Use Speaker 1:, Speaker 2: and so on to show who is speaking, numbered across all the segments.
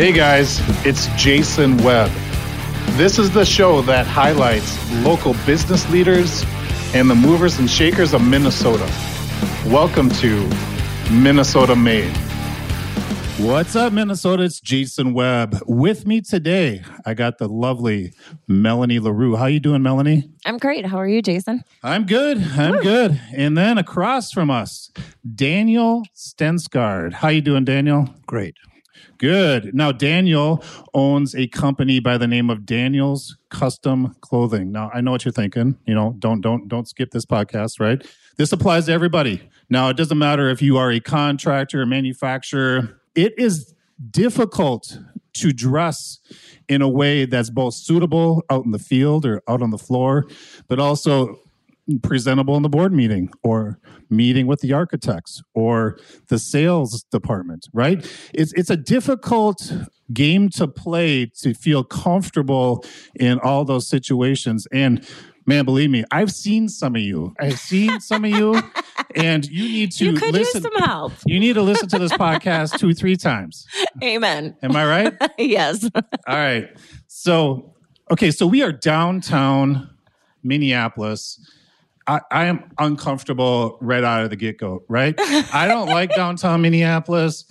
Speaker 1: Hey guys, it's Jason Webb. This is the show that highlights local business leaders and the movers and shakers of Minnesota. Welcome to Minnesota Made.
Speaker 2: What's up, Minnesota? It's Jason Webb. With me today, I got the lovely Melanie LaRue. How you doing, Melanie?
Speaker 3: I'm great. How are you, Jason?
Speaker 2: I'm good. I'm Woo. good. And then across from us, Daniel Stensgaard. How you doing, Daniel?
Speaker 4: Great.
Speaker 2: Good. Now, Daniel owns a company by the name of Daniel's Custom Clothing. Now, I know what you're thinking. You know, don't don't don't skip this podcast, right? This applies to everybody. Now, it doesn't matter if you are a contractor, a manufacturer, it is difficult to dress in a way that's both suitable out in the field or out on the floor, but also presentable in the board meeting or meeting with the architects or the sales department right it's it's a difficult game to play to feel comfortable in all those situations and man, believe me, I've seen some of you. I've seen some of you, and you need to
Speaker 3: you could
Speaker 2: listen.
Speaker 3: Use some help.
Speaker 2: You need to listen to this podcast two, three times.
Speaker 3: Amen.
Speaker 2: Am I right?
Speaker 3: yes.
Speaker 2: All right. So, okay, so we are downtown Minneapolis. I, I am uncomfortable right out of the get go, right? I don't like downtown Minneapolis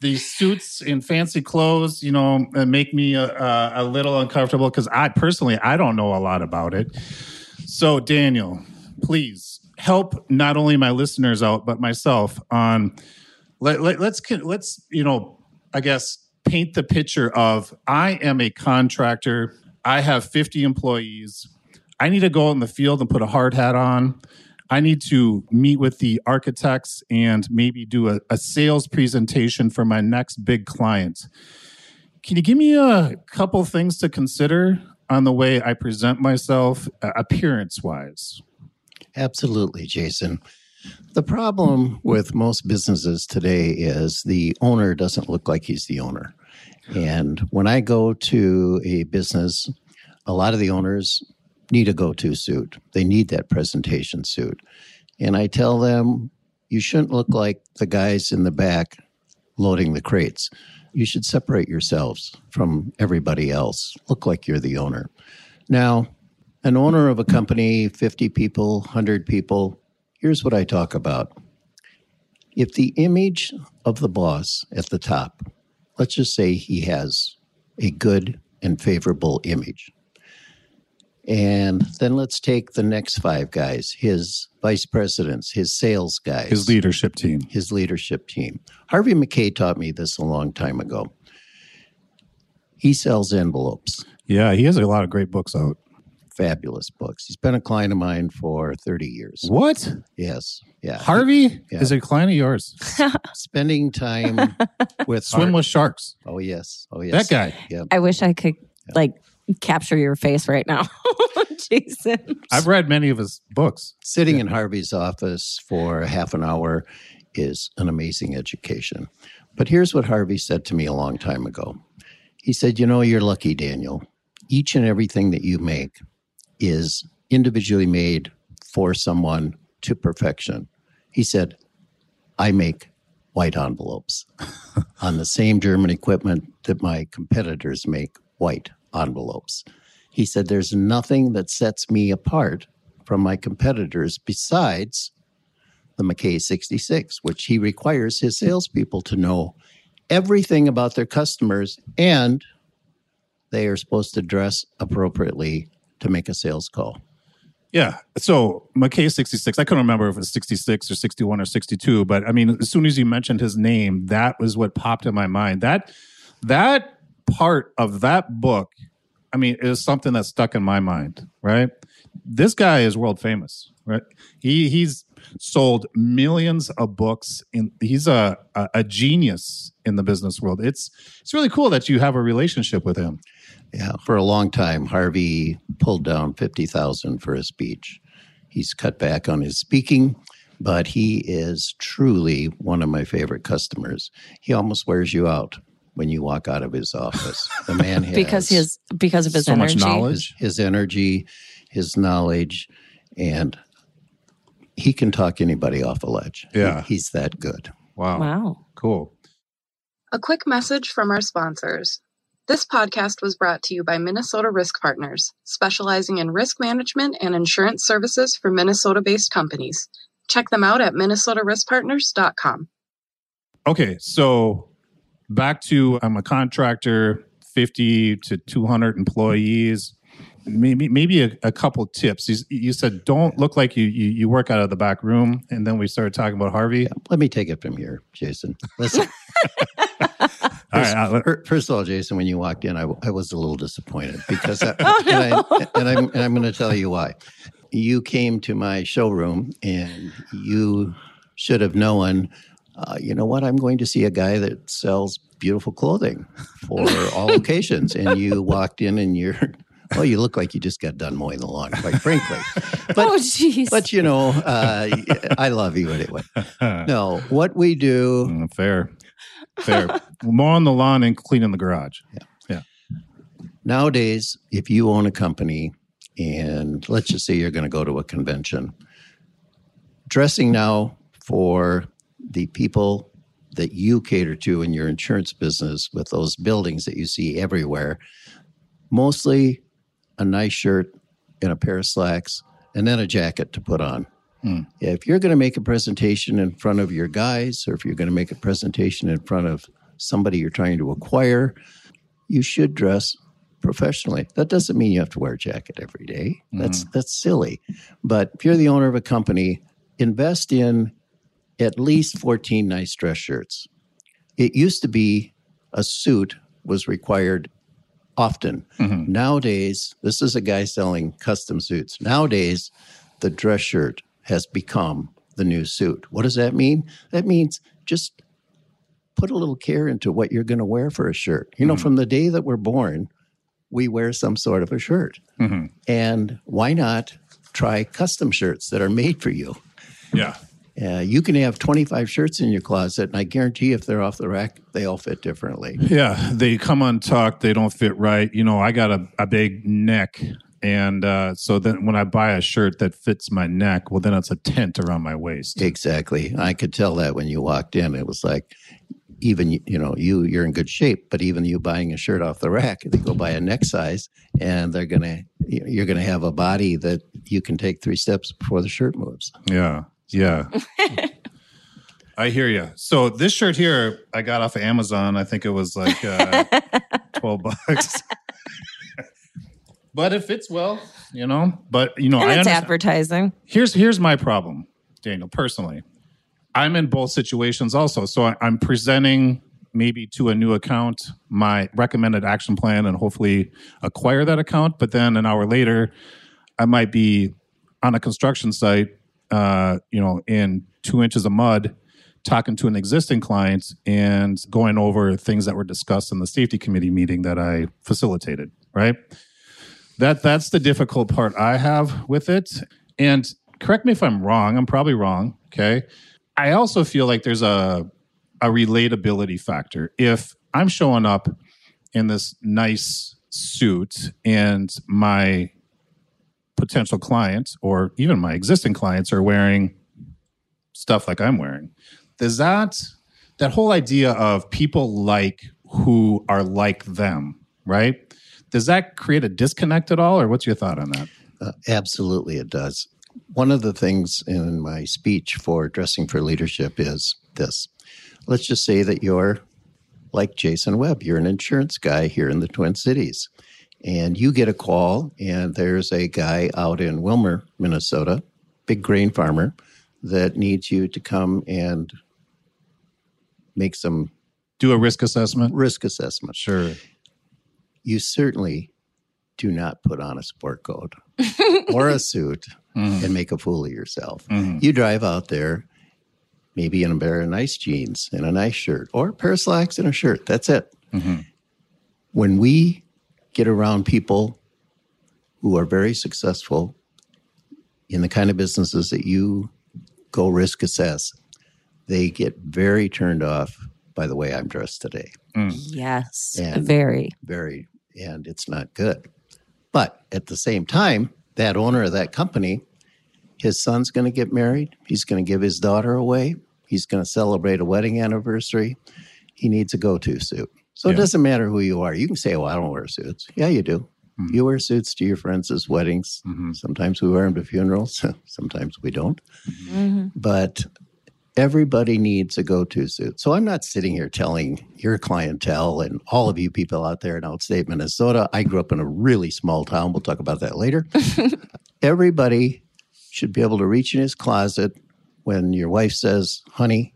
Speaker 2: these suits and fancy clothes, you know, uh, make me a, a, a little uncomfortable because I personally I don't know a lot about it. So, Daniel, please help not only my listeners out but myself on let, let, let's let's you know I guess paint the picture of I am a contractor. I have 50 employees. I need to go out in the field and put a hard hat on. I need to meet with the architects and maybe do a, a sales presentation for my next big client. Can you give me a couple things to consider on the way I present myself uh, appearance wise?
Speaker 4: Absolutely, Jason. The problem with most businesses today is the owner doesn't look like he's the owner. And when I go to a business, a lot of the owners need a go to suit. They need that presentation suit. And I tell them, you shouldn't look like the guys in the back loading the crates. You should separate yourselves from everybody else. Look like you're the owner. Now, an owner of a company, 50 people, 100 people, here's what I talk about. If the image of the boss at the top, let's just say he has a good and favorable image, and then let's take the next five guys his vice presidents, his sales guys,
Speaker 2: his leadership team.
Speaker 4: His leadership team. Harvey Mackay taught me this a long time ago. He sells envelopes.
Speaker 2: Yeah, he has a lot of great books out.
Speaker 4: Fabulous books. He's been a client of mine for 30 years.
Speaker 2: What?
Speaker 4: Yes. Yeah.
Speaker 2: Harvey yeah. is a client of yours.
Speaker 4: Spending time with
Speaker 2: Swim with Sharks.
Speaker 4: Oh, yes. Oh, yes.
Speaker 2: That guy.
Speaker 3: Yeah. I wish I could, like, capture your face right now, Jason.
Speaker 2: I've read many of his books.
Speaker 4: Sitting yeah. in Harvey's office for half an hour is an amazing education. But here's what Harvey said to me a long time ago. He said, You know, you're lucky, Daniel. Each and everything that you make is individually made for someone to perfection. He said, I make white envelopes on the same German equipment that my competitors make white envelopes. He said, There's nothing that sets me apart from my competitors besides the Mackay 66, which he requires his salespeople to know everything about their customers and they are supposed to dress appropriately to make a sales call.
Speaker 2: Yeah. So Mackay 66, I couldn't remember if it was 66 or 61 or 62, but I mean, as soon as you mentioned his name, that was what popped in my mind. That that part of that book, I mean, is something that stuck in my mind, right? This guy is world famous, right? He he's sold millions of books and he's a, a, a genius in the business world. It's it's really cool that you have a relationship with him.
Speaker 4: Yeah, for a long time Harvey pulled down 50,000 for a speech. He's cut back on his speaking but he is truly one of my favorite customers. He almost wears you out when you walk out of his office. The man has
Speaker 3: because his because of his
Speaker 2: so
Speaker 3: energy,
Speaker 2: much knowledge,
Speaker 4: his, his energy, his knowledge, and he can talk anybody off a ledge.
Speaker 2: Yeah,
Speaker 4: he, he's that good.
Speaker 2: Wow,
Speaker 3: wow,
Speaker 2: cool.
Speaker 5: A quick message from our sponsors. This podcast was brought to you by Minnesota Risk Partners, specializing in risk management and insurance services for Minnesota based companies. Check them out at minnesotariskpartners.com.
Speaker 2: Okay, so back to I'm a contractor, 50 to 200 employees. Maybe maybe a, a couple tips. You, you, said don't look like you, you you work out of the back room, and then we started talking about Harvey. Yeah,
Speaker 4: let me take it from here, Jason. Listen.
Speaker 2: All right.
Speaker 4: First of all, Jason, when you walked in, I, I was a little disappointed because, I, oh, no. and, I, and, I'm, and I'm going to tell you why. You came to my showroom and you should have known, uh, you know what? I'm going to see a guy that sells beautiful clothing for all occasions. And you walked in and you're well, you look like you just got done mowing the lawn, quite frankly.
Speaker 3: But, oh, jeez.
Speaker 4: But you know, uh, I love you anyway. No, what we do.
Speaker 2: Mm, fair. Fair. Mowing the lawn and cleaning the garage.
Speaker 4: Yeah. Yeah. Nowadays, if you own a company and let's just say you're going to go to a convention, dressing now for the people that you cater to in your insurance business with those buildings that you see everywhere, mostly a nice shirt and a pair of slacks and then a jacket to put on. Hmm. If you're going to make a presentation in front of your guys, or if you're going to make a presentation in front of somebody you're trying to acquire, you should dress professionally. That doesn't mean you have to wear a jacket every day. That's hmm. that's silly. But if you're the owner of a company, invest in at least 14 nice dress shirts. It used to be a suit was required often. Mm-hmm. Nowadays, this is a guy selling custom suits. Nowadays, the dress shirt has become the new suit. What does that mean? That means just put a little care into what you're going to wear for a shirt. You know, mm-hmm. from the day that we're born, we wear some sort of a shirt. Mm-hmm. And why not try custom shirts that are made for you?
Speaker 2: Yeah.
Speaker 4: Uh, you can have 25 shirts in your closet, and I guarantee if they're off the rack, they all fit differently.
Speaker 2: Yeah, they come untucked, they don't fit right. You know, I got a, a big neck, and uh, so then when I buy a shirt that fits my neck, well, then it's a tent around my waist.
Speaker 4: Exactly. I could tell that when you walked in. It was like, even you know you you're in good shape but even you buying a shirt off the rack they go buy a neck size and they're gonna you're gonna have a body that you can take three steps before the shirt moves
Speaker 2: yeah yeah. I hear you. So this shirt here, I got off of Amazon. I think it was like uh, twelve bucks, but it fits well, you know. But you know,
Speaker 3: and
Speaker 2: I
Speaker 3: it's understand. advertising.
Speaker 2: Here's here's my problem, Daniel. Personally, I'm in both situations also. So I, I'm presenting maybe to a new account my recommended action plan and hopefully acquire that account. But then an hour later, I might be on a construction site uh, you know, in two inches of mud, talking to an existing client and going over things that were discussed in the safety committee meeting that I facilitated. Right. That that's the difficult part I have with it. And correct me if I'm wrong. I'm probably wrong. Okay. I also feel like there's a a relatability factor. If I'm showing up in this nice suit and my potential clients or even my existing clients are wearing stuff like I'm wearing. Does that that whole idea of people like who are like them, right? Does that create a disconnect at all, or what's your thought on that?
Speaker 4: Uh, absolutely, it does. One of the things in my speech for Dressing for Leadership is this. Let's just say that you're like Jason Webb, you're an insurance guy here in the Twin Cities and you get a call, and there's a guy out in Willmar, Minnesota, big grain farmer, that needs you to come and make some
Speaker 2: do a risk assessment.
Speaker 4: Risk assessment.
Speaker 2: Sure.
Speaker 4: You certainly do not put on a sport coat or a suit mm. and make a fool of yourself. Mm. You drive out there, maybe in a pair of nice jeans and a nice shirt, or a pair of slacks and a shirt. That's it. Mm-hmm. When we get around people who are very successful in the kind of businesses that you go risk assess, they get very turned off by the way I'm dressed today.
Speaker 3: Mm. Yes, and very.
Speaker 4: Very. And it's not good. But at the same time, that owner of that company, his son's going to get married. He's going to give his daughter away. He's going to celebrate a wedding anniversary. he needs a go-to suit. So it doesn't matter who you are. You can say, "Well, I don't wear suits." Yeah, you do.
Speaker 2: Mhm.
Speaker 4: You wear suits to your friends' weddings.
Speaker 2: Mhm.
Speaker 4: Sometimes we wear them to funerals. Sometimes we don't.
Speaker 3: Mhm.
Speaker 4: But everybody needs a go-to suit. So I'm not sitting here telling your clientele and all of you people out there in outstate Minnesota. I grew up in a really small town. We'll talk about that later. Everybody should be able to reach in his closet when your wife says, "Honey,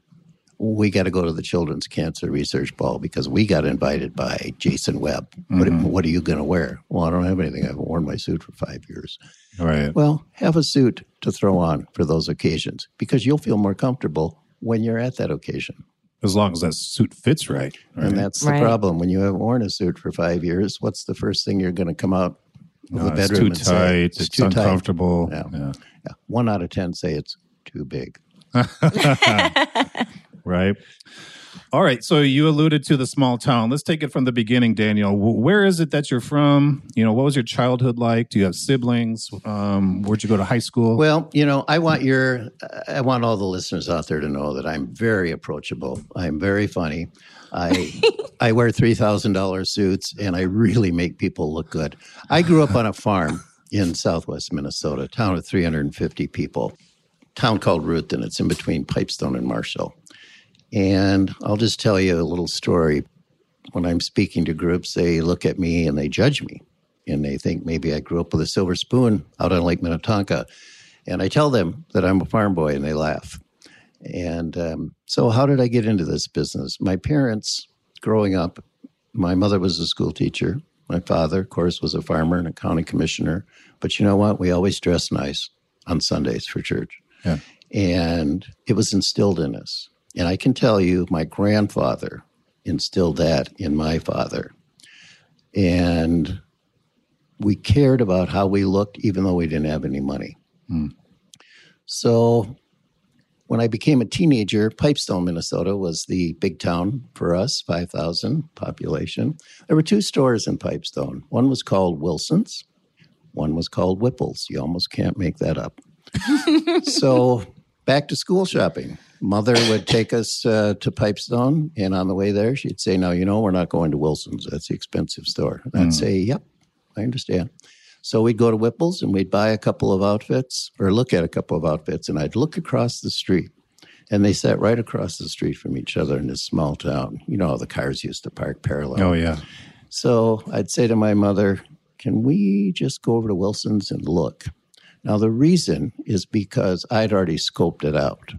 Speaker 4: we got to go to the Children's Cancer Research Ball because we got invited by Jason Webb. What,
Speaker 2: Mhm.
Speaker 4: what are you going to wear? Well, I don't have anything. I haven't worn my suit for five years.
Speaker 2: Right.
Speaker 4: Well, have a suit to throw on for those occasions because you'll feel more comfortable when you're at that occasion.
Speaker 2: As long as that suit fits right. right?
Speaker 4: And that's the
Speaker 3: Right.
Speaker 4: problem. When you haven't worn a suit for five years, what's the first thing you're going to come out of
Speaker 2: No,
Speaker 4: the
Speaker 2: it's
Speaker 4: bedroom
Speaker 2: too
Speaker 4: and say?
Speaker 2: tight. It's,
Speaker 4: too tight.
Speaker 2: uncomfortable.
Speaker 4: Yeah.
Speaker 2: Yeah.
Speaker 4: Yeah. One out of 10 say it's too big.
Speaker 2: right. All right. So you alluded to the small town. Let's take it from the beginning, Daniel. Where is it that you're from? You know, what was your childhood like? Do you have siblings? Um, where'd you go to high school?
Speaker 4: Well, you know, I want your, I want all the listeners out there to know that I'm very approachable. I'm very funny. I, I wear three thousand dollars suits, and I really make people look good. I grew up on a farm in Southwest Minnesota, a town of 350 people, town called Ruthton. It's in between Pipestone and Marshall. And I'll just tell you a little story. When I'm speaking to groups, they look at me and they judge me, and they think maybe I grew up with a silver spoon out on Lake Minnetonka. And I tell them that I'm a farm boy, and they laugh. And um, so, how did I get into this business? My parents, growing up, my mother was a school teacher. My father, of course, was a farmer and a county commissioner. But you know what? We always dressed nice on Sundays for church.
Speaker 2: Yeah.
Speaker 4: And it was instilled in us. And I can tell you, my grandfather instilled that in my father. And we cared about how we looked, even though we didn't have any money.
Speaker 2: Hmm.
Speaker 4: So when I became a teenager, Pipestone, Minnesota was the big town for us, 5,000 population. There were two stores in Pipestone. One was called Wilson's, one was called Whipple's. You almost can't make that up. so back to school shopping. Mother would take us uh, to Pipestone, and on the way there, she'd say, Now, you know, we're not going to Wilson's. That's the expensive store. And I'd
Speaker 2: Mm.
Speaker 4: say, Yep, I understand. So we'd go to Whipple's and we'd buy a couple of outfits or look at a couple of outfits, and I'd look across the street. And they sat right across the street from each other in this small town. You know how the cars used to park parallel.
Speaker 2: oh, yeah.
Speaker 4: So I'd say to my mother, Can we just go over to Wilson's and look? Now, the reason is because I'd already scoped it out.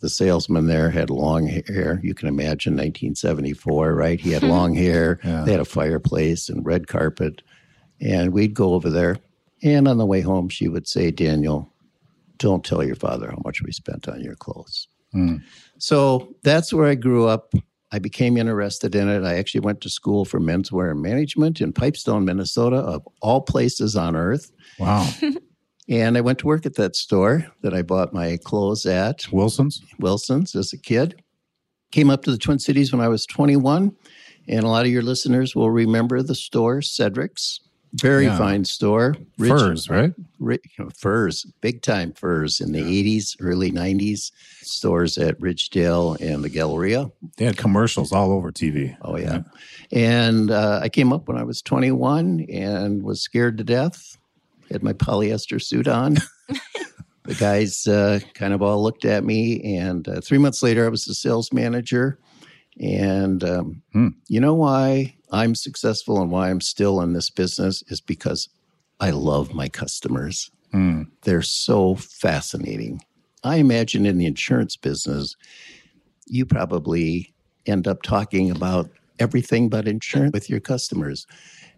Speaker 4: The salesman there had long hair. You can imagine 1974, right? He had long hair.
Speaker 2: Yeah.
Speaker 4: They had a fireplace and red carpet. And we'd go over there. And on the way home, she would say, Daniel, don't tell your father how much we spent on your clothes.
Speaker 2: Hmm.
Speaker 4: So that's where I grew up. I became interested in it. I actually went to school for menswear management in Pipestone, Minnesota, of all places on earth.
Speaker 2: Wow.
Speaker 4: And I went to work at that store that I bought my clothes at,
Speaker 2: Wilson's?
Speaker 4: Wilson's, as a kid. Came up to the Twin Cities when I was 21. And a lot of your listeners will remember the store, Cedric's. Very
Speaker 2: Yeah.
Speaker 4: fine store. Rich-
Speaker 2: Furs, right?
Speaker 4: ri- you know, furs, big time furs in the 80s, early 90s. Stores at Ridgedale and the Galleria.
Speaker 2: They had commercials all over TV.
Speaker 4: Oh, yeah. And uh, I came up when I was 21 and was scared to death. Had my polyester suit on. the guys uh, kind of all looked at me. And uh, three months later, I was the sales manager. And um,
Speaker 2: Hmm.
Speaker 4: you know why I'm successful and why I'm still in this business is because I love my customers.
Speaker 2: Hmm.
Speaker 4: They're so fascinating. I imagine in the insurance business, you probably end up talking about everything but insurance with your customers.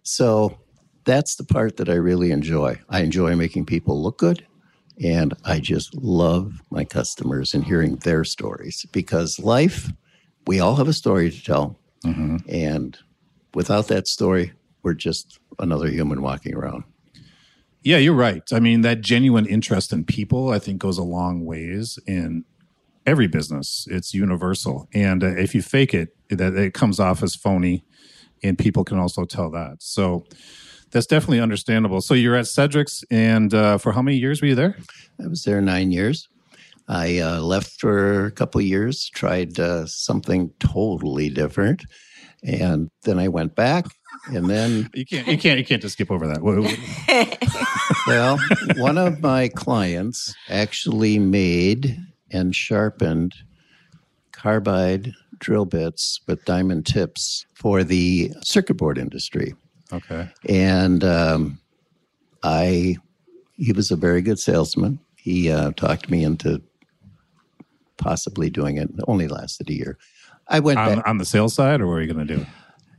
Speaker 4: So that's the part that I really enjoy. I enjoy making people look good. And I just love my customers and hearing their stories because life, we all have a story to tell.
Speaker 2: hmm
Speaker 4: And without that story, we're just another human walking around.
Speaker 2: Yeah, you're right. I mean, that genuine interest in people, I think, goes a long ways in every business. It's universal, and uh, if you fake it, that it comes off as phony, and people can also tell that. So that's definitely understandable. So you're at Cedric's, and uh, for how many years were you there?
Speaker 4: I was there nine years. I uh, left for a couple of years, tried uh, something totally different, and then I went back. And then,
Speaker 2: You can't. You can't. You can't just skip over that. What- what-
Speaker 4: well, one of my clients actually made and sharpened carbide drill bits with diamond tips for the circuit board industry.
Speaker 2: Okay.
Speaker 4: and um, I he was a very good salesman. He uh, talked me into possibly doing it. It only lasted a year. I went
Speaker 2: On,
Speaker 4: back.
Speaker 2: on the sales side, or what are you going to do?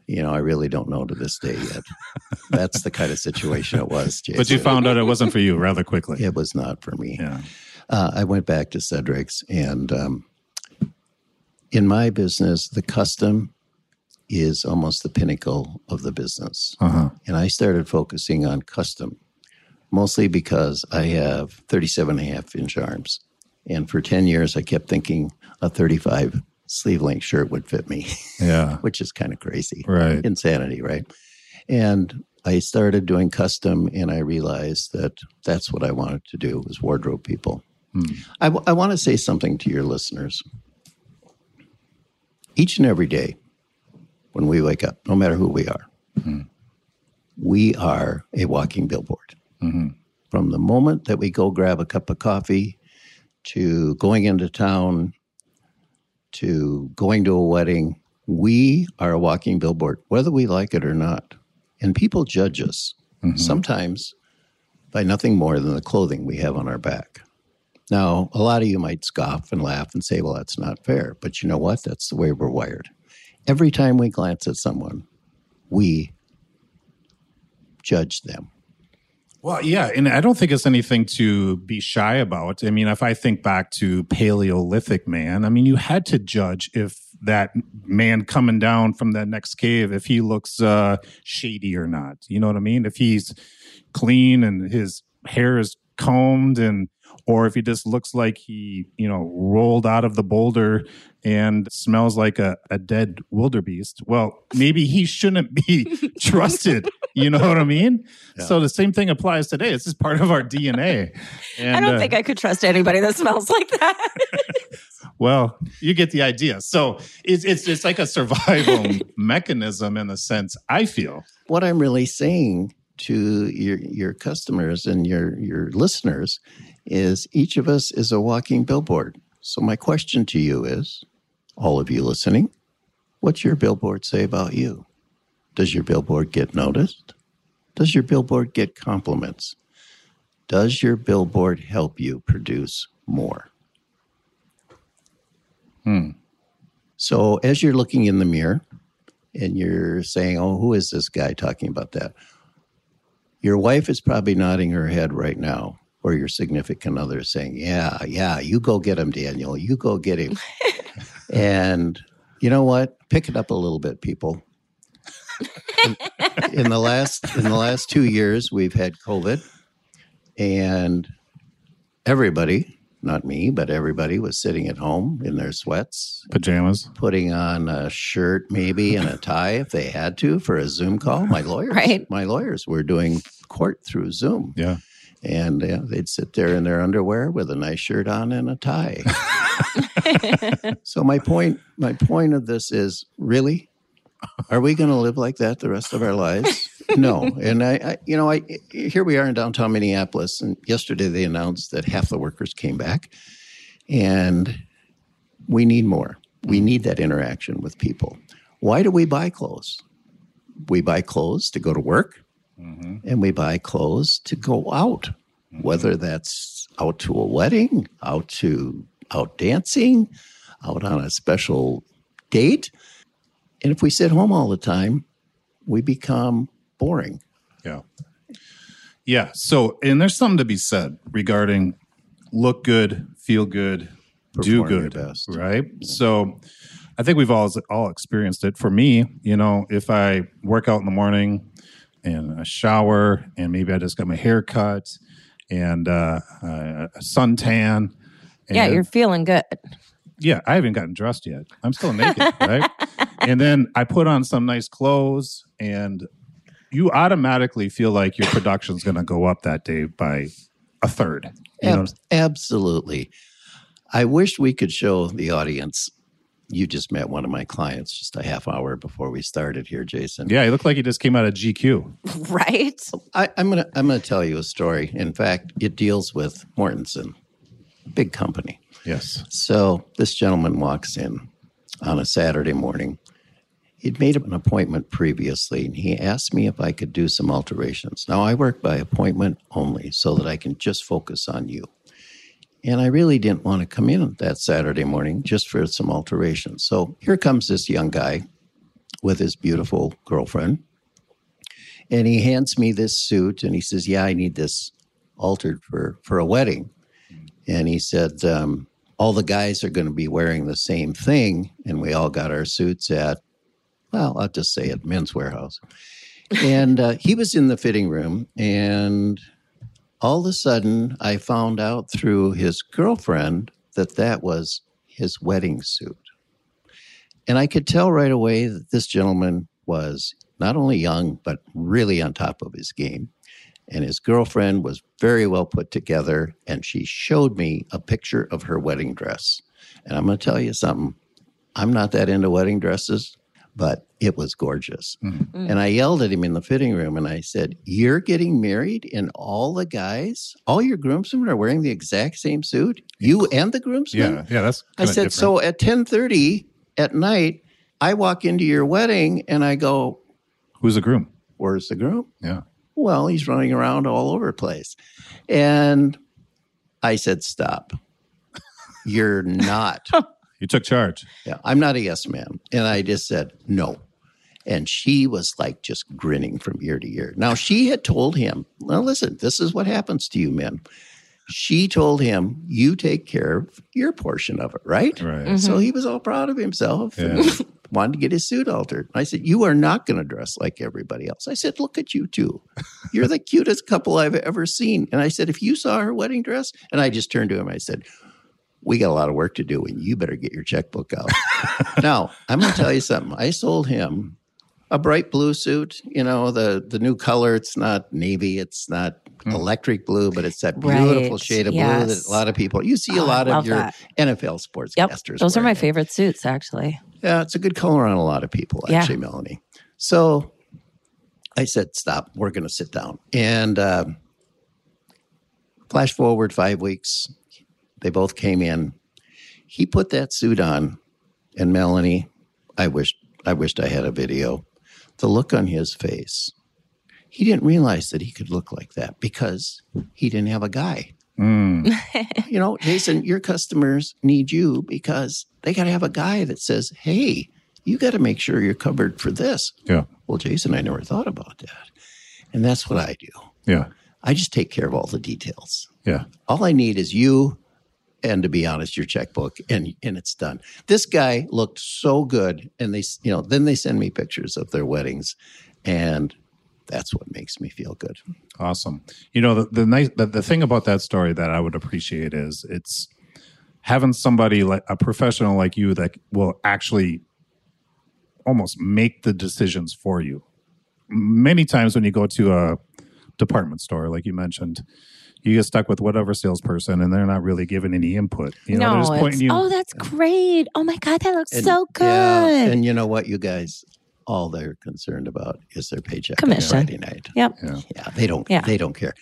Speaker 4: You know, I really don't know to this day yet. That's the kind of situation it was. Jason.
Speaker 2: But you found out it wasn't for you rather quickly.
Speaker 4: it was not for me.
Speaker 2: Yeah.
Speaker 4: Uh, I went back to Cedric's, and um, in my business, the custom is almost the pinnacle of the business.
Speaker 2: Uh huh.
Speaker 4: and I started focusing on custom, mostly because I have 37 and a half inch arms. And for 10 years, I kept thinking a 35 sleeve length shirt would fit me,
Speaker 2: Yeah.
Speaker 4: which is kind of crazy.
Speaker 2: Right.
Speaker 4: Insanity, right? And I started doing custom, and I realized that that's what I wanted to do was wardrobe people.
Speaker 2: Hmm.
Speaker 4: I, w- I want to say something to your listeners. Each and every day, when we wake up, no matter who we are, we are a walking billboard.
Speaker 2: Mhm.
Speaker 4: From the moment that we go grab a cup of coffee to going into town to going to a wedding, we are a walking billboard, whether we like it or not. And people judge us sometimes by nothing more than the clothing we have on our back. Now, a lot of you might scoff and laugh and say, well, that's not fair. But you know what? That's the way we're wired. Every time we glance at someone, we judge them.
Speaker 2: Well, yeah, and I don't think it's anything to be shy about. I mean, if I think back to Paleolithic man, I mean, you had to judge if that man coming down from that next cave, if he looks uh, shady or not. You know what I mean? If he's clean and his hair is combed and or if he just looks like he, you know, rolled out of the boulder and smells like a, a dead wildebeest. Well, maybe he shouldn't be trusted. You know what I mean?
Speaker 4: Yeah.
Speaker 2: So the same thing applies today. It's just part of our DNA. And,
Speaker 3: I don't
Speaker 2: uh,
Speaker 3: think I could trust anybody that smells like that.
Speaker 2: well, you get the idea. So it's it's it's like a survival mechanism in the sense I feel.
Speaker 4: What I'm really saying to your your customers and your your listeners is each of us is a walking billboard. So my question to you is, all of you listening, what's your billboard say about you? Does your billboard get noticed? Does your billboard get compliments? Does your billboard help you produce more?
Speaker 2: Hmm.
Speaker 4: So as you're looking in the mirror and you're saying, "Oh, who is this guy talking about that?" Your wife is probably nodding her head right now, or your significant other saying, "Yeah, yeah, you go get him, Daniel. You go get him." and you know what? Pick it up a little bit, people. In, in the last in the last two years, we've had COVID, and everybody, not me, but everybody, was sitting at home in their sweats,
Speaker 2: Pajamas.
Speaker 4: putting on a shirt maybe and a tie if they had to for a Zoom call. My lawyers,
Speaker 3: Right.
Speaker 4: my lawyers were doing court through Zoom,
Speaker 2: Yeah.
Speaker 4: And uh, they'd sit there in their underwear with a nice shirt on and a tie. so my point, my point of this is really, are we going to live like that the rest of our lives? No. And I, I, you know, I here we are in downtown Minneapolis, and yesterday they announced that half the workers came back, and we need more. We need that interaction with people. Why do we buy clothes? We buy clothes to go to work, Mm-hmm. and we buy clothes to go out, mm-hmm. whether that's out to a wedding, out to out dancing, out on a special date. And if we sit home all the time, we become boring.
Speaker 2: Yeah. Yeah. So, and there's something to be said regarding look good, feel good, do
Speaker 4: Perform your
Speaker 2: good,
Speaker 4: best.
Speaker 2: right? So, I think we've all all experienced it. For me, you know, if I work out in the morning and a shower, and maybe I just got my hair cut and uh, a suntan.
Speaker 3: yeah, you're feeling good.
Speaker 2: yeah, I haven't gotten dressed yet. I'm still naked, right? And then I put on some nice clothes, and you automatically feel like your production's going to go up that day by a third. You know,
Speaker 4: Ab- absolutely. I wish we could show the audience. You just met one of my clients just a half hour before we started here, Jason.
Speaker 2: Yeah, he looked like he just came out of GQ.
Speaker 3: Right?
Speaker 4: I, I'm gonna I'm gonna tell you a story. In fact, it deals with Mortenson, big company.
Speaker 2: Yes.
Speaker 4: So this gentleman walks in on a Saturday morning. He'd made an appointment previously, and he asked me if I could do some alterations. Now I work by appointment only, so that I can just focus on you. And I really didn't want to come in that Saturday morning just for some alterations. So here comes this young guy with his beautiful girlfriend. And he hands me this suit and he says, Yeah, I need this altered for, for a wedding. And he said, um, All the guys are going to be wearing the same thing. And we all got our suits at, well, I'll just say at Men's Wearhouse. And uh, he was in the fitting room and all of a sudden, I found out through his girlfriend that that was his wedding suit. And I could tell right away that this gentleman was not only young, but really on top of his game. And his girlfriend was very well put together. And she showed me a picture of her wedding dress. And I'm going to tell you something I'm not that into wedding dresses, but it was gorgeous.
Speaker 2: Mm-hmm.
Speaker 4: And I yelled at him in the fitting room and I said, You're getting married, and all the guys, all your groomsmen are wearing the exact same suit? You and the groomsmen?
Speaker 2: Yeah. Yeah. That's.
Speaker 4: I said,
Speaker 2: different.
Speaker 4: So at 1030 at night, I walk into your wedding and I go,
Speaker 2: Who's the groom?
Speaker 4: Where's the groom?
Speaker 2: Yeah.
Speaker 4: Well, he's running around all over the place. And I said, Stop. You're not.
Speaker 2: You took charge.
Speaker 4: Yeah, I'm not a yes man. And I just said, no. And she was like just grinning from ear to ear. Now, she had told him, well, listen, this is what happens to you men. She told him, you take care of your portion of it, right?
Speaker 2: Right. Mm-hmm.
Speaker 4: So he was all proud of himself and
Speaker 2: Yeah.
Speaker 4: wanted to get his suit altered. I said, You are not going to dress like everybody else. I said, Look at you two. You're the cutest couple I've ever seen. And I said, If you saw her wedding dress, and I just turned to him, I said, We got a lot of work to do, and you better get your checkbook out. now, I'm going to tell you something. I sold him a bright blue suit, you know, the, the new color. It's not navy, it's not electric blue, but it's that beautiful
Speaker 3: Right.
Speaker 4: shade of blue that a lot of people, you see a
Speaker 3: Oh, I
Speaker 4: lot of your
Speaker 3: that.
Speaker 4: NFL sportscasters.
Speaker 3: Yep. Those are my favorite suits, actually.
Speaker 4: Yeah, it's a good color on a lot of people,
Speaker 3: Yeah.
Speaker 4: actually, Melanie. So I said, stop, we're going to sit down. And um flash forward five weeks, they both came in. He put that suit on, and Melanie, I wished, I wished I had a video. The look on his face, he didn't realize that he could look like that because he didn't have a guy
Speaker 2: Mm.
Speaker 4: you know, Jason, your customers need you because they got to have a guy that says, hey, you got to make sure you're covered for this.
Speaker 2: Yeah.
Speaker 4: Well, Jason, I never thought about that. And that's what I do.
Speaker 2: Yeah.
Speaker 4: I just take care of all the details.
Speaker 2: Yeah.
Speaker 4: All I need is you and to be honest, your checkbook and and it's done. This guy looked so good and they you know, then they send me pictures of their weddings and that's what makes me feel good.
Speaker 2: Awesome. You know, the, the nice the, the thing about that story that I would appreciate is it's having somebody like a professional like you that will actually almost make the decisions for you. Many times when you go to a department store, like you mentioned, you get stuck with whatever salesperson and they're not really giving any input. You know, they're
Speaker 3: no,
Speaker 2: just
Speaker 3: it's,
Speaker 2: pointing you.
Speaker 3: oh, that's great. Oh my God, that looks
Speaker 4: And-
Speaker 3: so good.
Speaker 4: Yeah, and you know what, you guys, all they're concerned about is their paycheck Commission. on
Speaker 3: Commission.
Speaker 4: Friday night.
Speaker 3: Yep.
Speaker 2: Yeah.
Speaker 4: Yeah, they don't.
Speaker 3: Yeah.
Speaker 4: They don't care.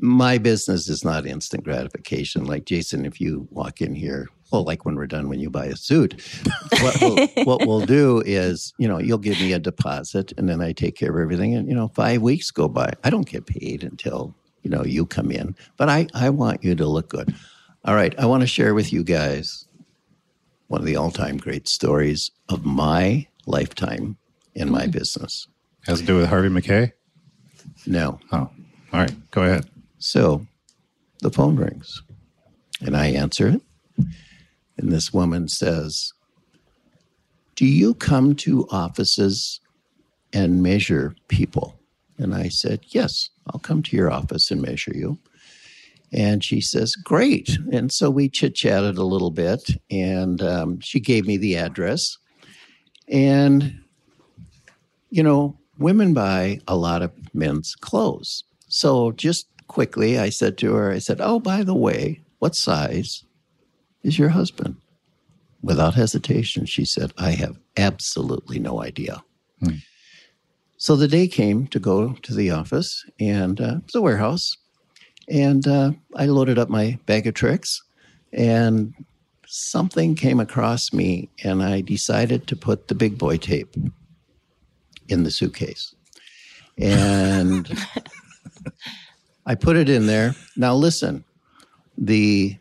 Speaker 4: My business is not instant gratification. Like Jason, if you walk in here, well, like when we're done, when you buy a suit, what we'll, what we'll do is, you know, you'll give me a deposit, and then I take care of everything. And you know, five weeks go by. I don't get paid until you know you come in, but I I want you to look good. All right, I want to share with you guys one of the all-time great stories of my lifetime in my hmm. business.
Speaker 2: Has to do with Harvey Mackay.
Speaker 4: No,
Speaker 2: Oh, all right. Go ahead.
Speaker 4: So the phone rings and I answer it. And this woman says, Do you come to offices and measure people? And I said, Yes, I'll come to your office and measure you. And she says, Great. And so we chit chatted a little bit and um, she gave me the address. And, you know, women buy a lot of men's clothes. So just quickly, I said to her, I said, Oh, by the way, what size is your husband? Without hesitation, she said, I have absolutely no idea. So the day came to go to the office, and uh, a warehouse. And uh, I loaded up my bag of tricks, and something came across me, and I decided to put the big boy tape in the suitcase. And I put it in there. Now, listen, the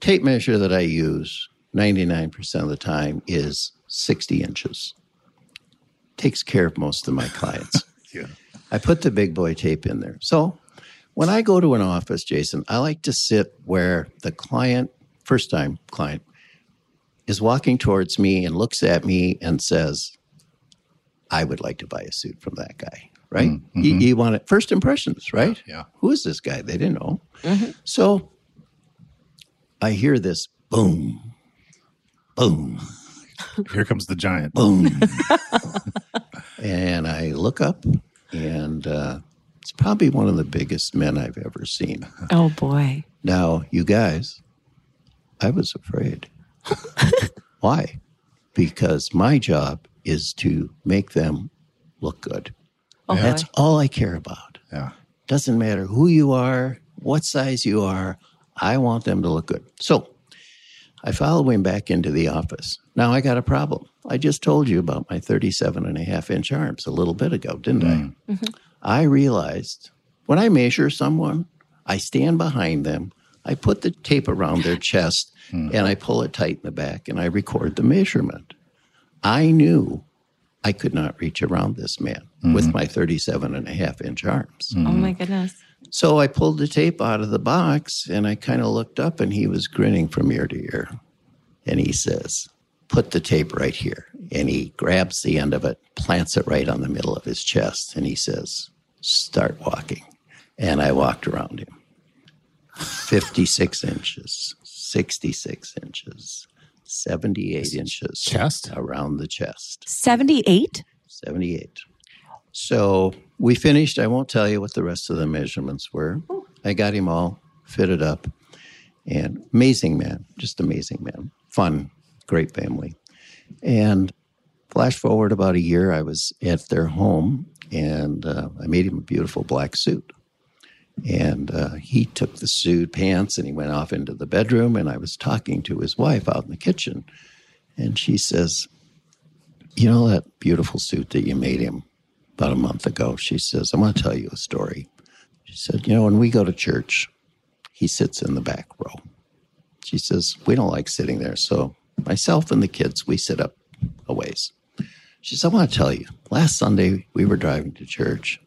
Speaker 4: tape measure that I use 99% of the time is 60 inches. Takes care of most of my clients.
Speaker 2: Yeah.
Speaker 4: I put the big boy tape in there. So when I go to an office, Jason, I like to sit where the client, first time client, is walking towards me and looks at me and says, I would like to buy a suit from that guy, right? You, you want it first impressions, right?
Speaker 2: Yeah.
Speaker 4: Who is this guy? They didn't know. Mm-hmm. So I hear this boom, boom,
Speaker 2: Here comes the giant.
Speaker 4: boom. and I look up, and uh, it's probably one of the biggest men I've ever seen.
Speaker 3: Oh boy.
Speaker 4: Now, you guys, I was afraid. Why? Because my job is to make them look good.
Speaker 3: Oh
Speaker 4: That's
Speaker 3: boy.
Speaker 4: all I care about.
Speaker 2: Yeah.
Speaker 4: Doesn't matter who you are, what size you are, I want them to look good. So I followed him back into the office. Now I got a problem. I just told you about my 37 and a half inch arms a little bit ago, didn't I? Mm. Mm-hmm. I realized when I measure someone, I stand behind them, I put the tape around their chest, mm. and I pull it tight in the back, and I record the measurement. I knew I could not reach around this man with mm-hmm. my 37 and a half inch arms. Mm-hmm.
Speaker 3: Oh my goodness.
Speaker 4: So I pulled the tape out of the box and I kind of looked up and he was grinning from ear to ear. And he says, Put the tape right here. And he grabs the end of it, plants it right on the middle of his chest, and he says, Start walking. And I walked around him 56 inches, 66 inches, 78 inches
Speaker 2: Chest?
Speaker 4: around the chest.
Speaker 3: 78?
Speaker 4: 78. So we finished. I won't tell you what the rest of the measurements were. I got him all fitted up. And amazing man, just amazing man. Fun, great family. And flash forward about a year, I was at their home and uh, I made him a beautiful black suit. And uh, he took the suit, pants, and he went off into the bedroom. And I was talking to his wife out in the kitchen. And she says, you know that beautiful suit that you made him about a month ago? She says, I want to tell you a story. She said, You know, when we go to church, he sits in the back row. She says, We don't like sitting there. So myself and the kids, we sit up a ways. She says, I want to tell you, last Sunday we were driving to church,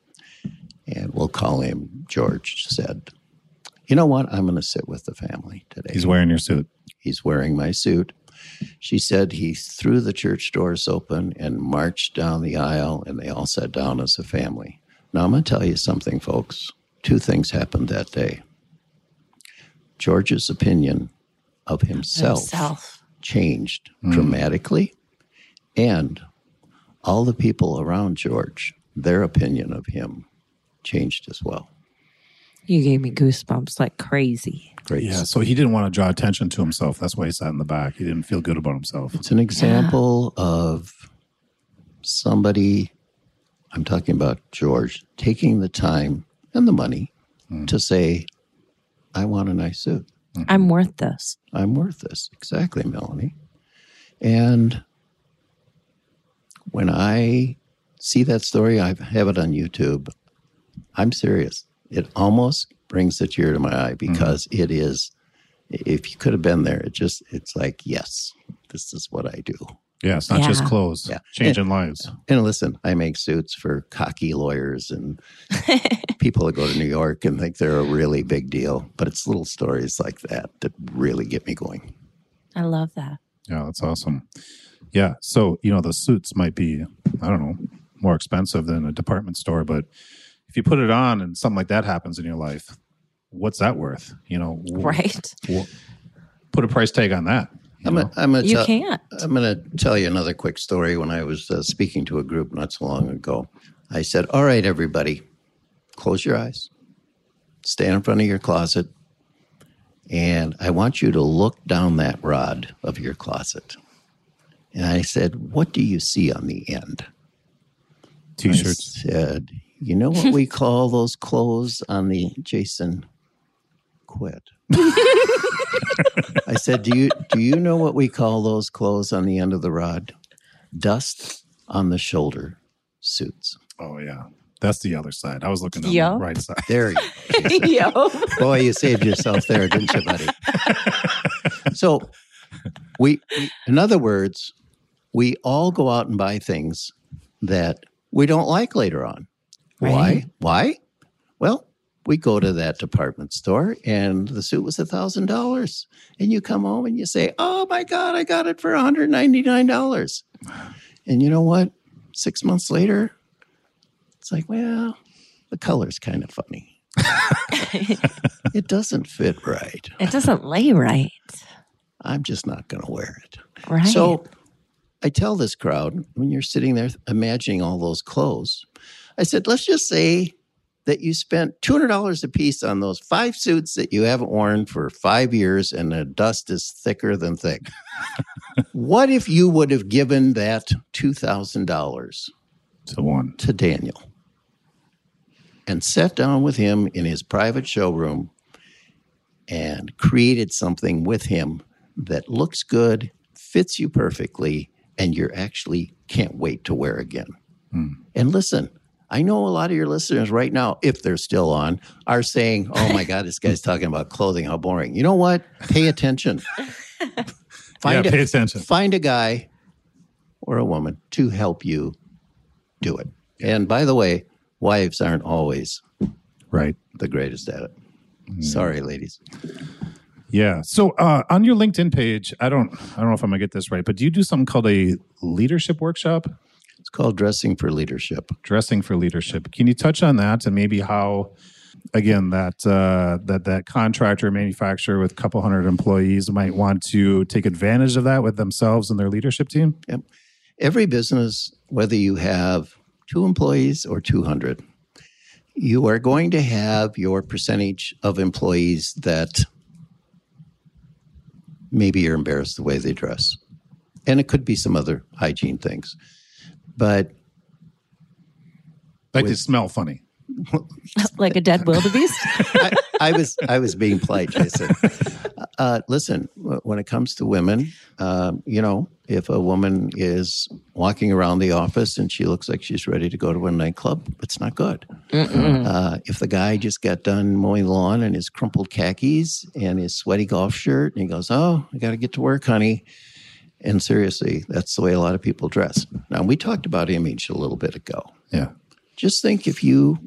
Speaker 4: and we'll call him George, said, You know what? I'm going to sit with the family today.
Speaker 2: He's wearing your suit.
Speaker 4: He's wearing my suit. She said he threw the church doors open and marched down the aisle, and they all sat down as a family. Now, I'm going to tell you something, folks. Two things happened that day. George's opinion of himself,
Speaker 3: Himself.
Speaker 4: changed hmm. dramatically, and all the people around George, their opinion of him changed as well.
Speaker 3: You gave me goosebumps like crazy.
Speaker 4: Great.
Speaker 2: Yeah. So he didn't want to draw attention to himself. That's why he sat in the back. He didn't feel good about himself.
Speaker 4: It's an example of somebody, I'm talking about George, taking the time and the money mm. to say, I want a nice suit. Mm-hmm.
Speaker 3: I'm worth this.
Speaker 4: I'm worth this. Exactly, Melanie. And when I see that story, I have it on YouTube. I'm serious. It almost brings a tear to my eye mm-hmm. because it is, if you could have been there, it just, it's like, yes, this is what I do.
Speaker 2: Yeah. It's not just clothes.
Speaker 4: Yeah.
Speaker 2: Changing lives.
Speaker 4: And listen, I make suits for cocky lawyers and people that go to New York and think they're a really big deal. But it's little stories like that that really get me going.
Speaker 3: I love that.
Speaker 2: Yeah. That's awesome. Yeah. So, you know, the suits might be, I don't know, more expensive than a department store, but if you put it on and something like that happens in your life, what's that worth? You know, w-
Speaker 3: Right?
Speaker 2: w- put a price tag on that. you
Speaker 4: I'm
Speaker 2: know?
Speaker 4: gonna, I'm gonna
Speaker 3: You
Speaker 4: tell,
Speaker 3: can't.
Speaker 4: I'm going to tell you another quick story. When I was uh, speaking to a group not so long ago, I said, "All right, everybody, close your eyes, stand in front of your closet, and I want you to look down that rod of your closet. And I said, What do you see on the end?
Speaker 2: T-shirts.
Speaker 4: I said, You know what we call those clothes on the Jason quit. I said, Do you do you know what we call those clothes on the end of the rod? Dust on the shoulder suits.
Speaker 2: Oh yeah, that's the other side. I was looking on
Speaker 3: Yeah.
Speaker 2: the right side.
Speaker 4: There you go. Jason.
Speaker 3: Yo.
Speaker 4: Boy, you saved yourself there, didn't you, buddy? so, we, we, in other words, we all go out and buy things that we don't like later on. Why?
Speaker 3: Right.
Speaker 4: Why? Well, we go to that department store and the suit was a thousand dollars, and you come home and you say, "Oh my God, I got it for one hundred ninety nine dollars," and you know what? Six months later, it's like, well, the color's kind of funny. it doesn't fit right.
Speaker 3: It doesn't lay right.
Speaker 4: I'm just not going to wear it.
Speaker 3: Right.
Speaker 4: So I tell this crowd when you're sitting there imagining all those clothes, I said, let's just say that you spent $200 a piece on those five suits that you haven't worn for five years and the dust is thicker than thick. what if you would have given that $2,000
Speaker 2: To one.
Speaker 4: to Daniel and sat down with him in his private showroom and created something with him that looks good, fits you perfectly, and you're actually can't wait to wear again. Hmm. And listen, I know a lot of your listeners right now, if they're still on, are saying, Oh my God, this guy's talking about clothing. How boring. You know what? Pay attention.
Speaker 2: yeah,
Speaker 4: Find,
Speaker 2: pay
Speaker 4: a,
Speaker 2: attention.
Speaker 4: find a guy or a woman to help you do it. And by the way, wives aren't always
Speaker 2: Right.
Speaker 4: the greatest at it. Sorry, ladies.
Speaker 2: Yeah. So uh, on your LinkedIn page, I don't, I don't know if I'm gonna get this right, but do you do something called a leadership workshop?
Speaker 4: Called dressing for leadership.
Speaker 2: dressing for leadership. Can you touch on that and maybe how, again, that uh, that that contractor manufacturer with a couple hundred employees might want to take advantage of that with themselves and their leadership team? Yep.
Speaker 4: Every business, whether you have two employees or 200, you are going to have your percentage of employees that maybe you're embarrassed the way they dress. And it could be some other hygiene things. But
Speaker 2: Like they
Speaker 4: With-
Speaker 2: smell funny.
Speaker 3: like a dead wildebeest.
Speaker 4: I, I was I was being polite, Jason. Uh, listen, when it comes to women, um, you know, if a woman is walking around the office and she looks like she's ready to go to a nightclub, it's not good. Uh, if the guy just got done mowing the lawn in his crumpled khakis and his sweaty golf shirt, and he goes, "Oh, I got to get to work, honey," and seriously, that's the way a lot of people dress. Now, we talked about image a little bit ago.
Speaker 2: Yeah.
Speaker 4: just think if you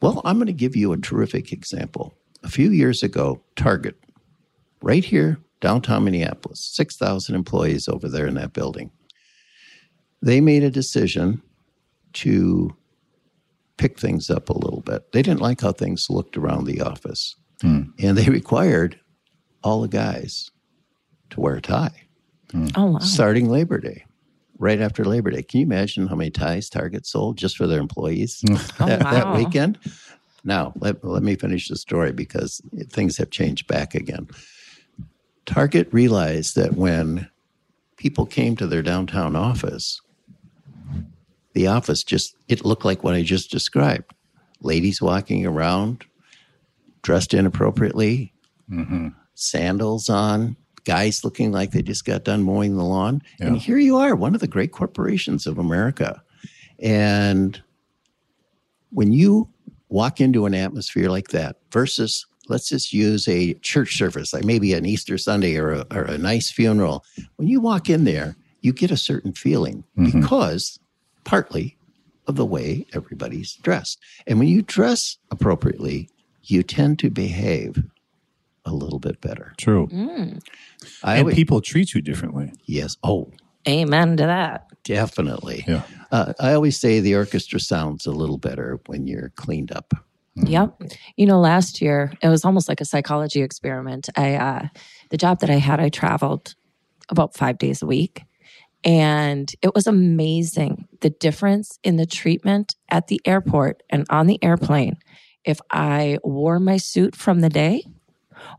Speaker 4: well i'm going to give you a terrific example. A few years ago target right here downtown minneapolis 6000 employees over there in that building. They made a decision to pick things up a little bit. They didn't like how things looked around the office. Hmm. And they required all the guys to wear a tie Hmm.
Speaker 3: Oh wow.
Speaker 4: starting labor day right after labor day can you imagine how many ties target sold just for their employees hmm.
Speaker 3: Oh,
Speaker 4: that, that weekend. Now, let, let me finish the story because things have changed back again. Target realized that when people came to their downtown office, the office just, it looked like what I just described. Ladies walking around, dressed inappropriately, mm-hmm. sandals on, guys looking like they just got done mowing the lawn. And here you are, one of the great corporations of America. And when you walk into an atmosphere like that versus let's just use a church service like maybe an easter sunday or a, or a nice funeral when you walk in there you get a certain feeling mm-hmm. because partly of the way everybody's dressed and when you dress appropriately you tend to behave a little bit better
Speaker 2: True.
Speaker 3: Mm.
Speaker 4: I
Speaker 2: and
Speaker 4: always,
Speaker 2: people treat you differently.
Speaker 4: yes oh
Speaker 3: Amen to that.
Speaker 4: definitely
Speaker 2: Yeah.
Speaker 4: uh, i always say the orchestra sounds a little better when you're cleaned up
Speaker 3: Yep. You know, last year it was almost like a psychology experiment. I uh the job that I had, I traveled about 5 days a week. And it was amazing the difference in the treatment at the airport and on the airplane. If I wore my suit from the day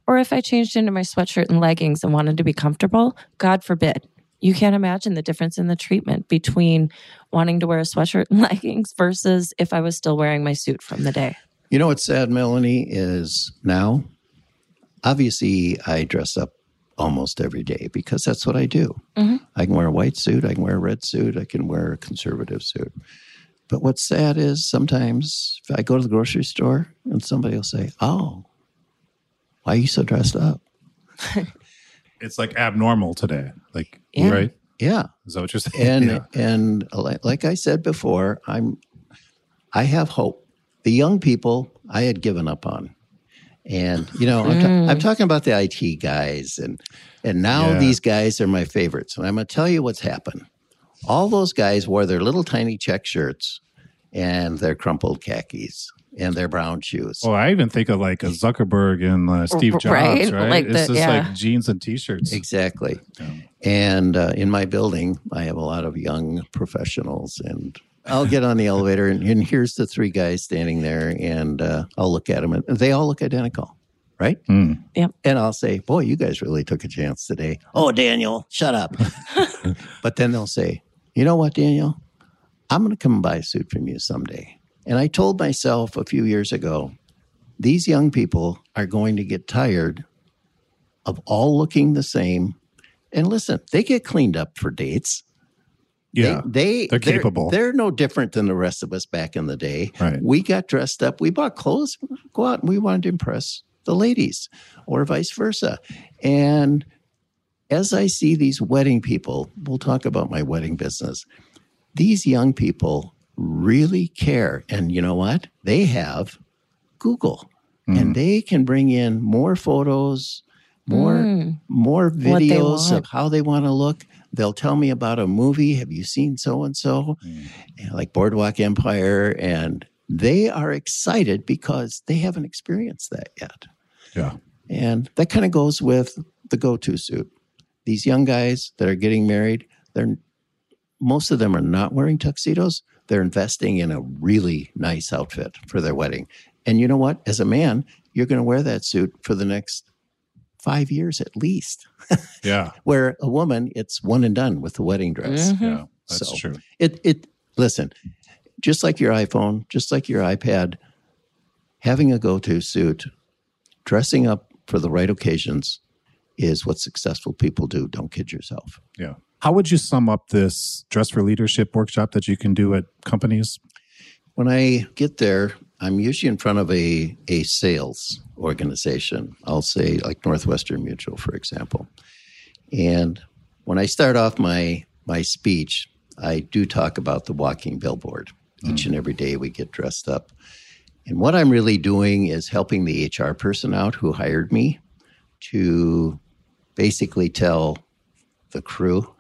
Speaker 3: Or if I changed into my sweatshirt and leggings and wanted to be comfortable, God forbid. You can't imagine the difference in the treatment between wanting to wear a sweatshirt and leggings versus if I was still wearing my suit from the day.
Speaker 4: You know what's sad, Melanie, is now, obviously, I dress up almost every day because that's what I do.
Speaker 3: Mhm.
Speaker 4: I can wear a white suit, I can wear a red suit, I can wear a conservative suit. But what's sad is sometimes if I go to the grocery store and somebody will say, Oh, why are you so dressed up?
Speaker 2: It's like abnormal today. Like,
Speaker 3: Yeah.
Speaker 2: right?
Speaker 4: Yeah.
Speaker 2: Is that what you're saying?
Speaker 4: and
Speaker 2: Yeah.
Speaker 4: and like I said before, I'm I have hope. The young people I had given up on, and you know I'm, ta-
Speaker 3: Mm.
Speaker 4: I'm talking about the IT guys, and and now
Speaker 2: Yeah.
Speaker 4: these guys are my favorites. And I'm going to tell you what's happened. All those guys wore their little tiny check shirts and their crumpled khakis and their brown shoes.
Speaker 2: Well, I even think of like a Zuckerberg and uh, Steve Jobs,
Speaker 3: Right,
Speaker 2: right?
Speaker 3: like
Speaker 2: it's
Speaker 3: the-
Speaker 2: just
Speaker 3: yeah.
Speaker 2: like jeans and t-shirts.
Speaker 4: Exactly.
Speaker 2: Yeah.
Speaker 4: And uh, in my building, I have a lot of young professionals, and I'll get on the elevator, and, and here's the three guys standing there, and uh, I'll look at them, and they all look identical, right?
Speaker 2: Hmm.
Speaker 4: And I'll say, "Boy, you guys really took a chance today." Oh, Daniel, shut up. but then they'll say, "You know what, Daniel? I'm going to come and buy a suit from you someday." And I told myself a few years ago, these young people are going to get tired of all looking the same. And listen, they get cleaned up for dates.
Speaker 2: Yeah.
Speaker 4: they,
Speaker 2: they're capable.
Speaker 4: They're no different than the rest of us back in the day.
Speaker 2: Right.
Speaker 4: We got dressed up. We bought clothes. Go out and we wanted to impress the ladies, or vice versa. And as I see these wedding people, we'll talk about my wedding business. These young people really care, and you know what? They have Google,
Speaker 2: Mm.
Speaker 4: and they can bring in more photos, more
Speaker 3: Mm.
Speaker 4: more videos of how they want to look. They'll tell me about a movie. Have you seen so and so? Like Boardwalk Empire. And they are excited because they haven't experienced that yet.
Speaker 2: Yeah.
Speaker 4: And that kind of goes with the go to suit. These young guys that are getting married, they're most of them are not wearing tuxedos. They're investing in a really nice outfit for their wedding. And you know what? As a man, you're going to wear that suit for the next five years at least.
Speaker 2: Yeah.
Speaker 4: Where a woman, it's one and done with the wedding dress.
Speaker 3: Mhm.
Speaker 2: Yeah. That's
Speaker 4: So-
Speaker 2: true.
Speaker 4: It it listen, just like your iPhone, just like your iPad, having a go-to suit, dressing up for the right occasions is what successful people do. Don't kid yourself.
Speaker 2: Yeah. How would you sum up this dress for leadership workshop that you can do at companies?
Speaker 4: When I get there, I'm usually in front of a, a sales organization. I'll say like Northwestern Mutual, for example. And when I start off my my speech, I do talk about the walking billboard. Mm. Each and every day we get dressed up. And what I'm really doing is helping the HR person out who hired me to basically tell the crew,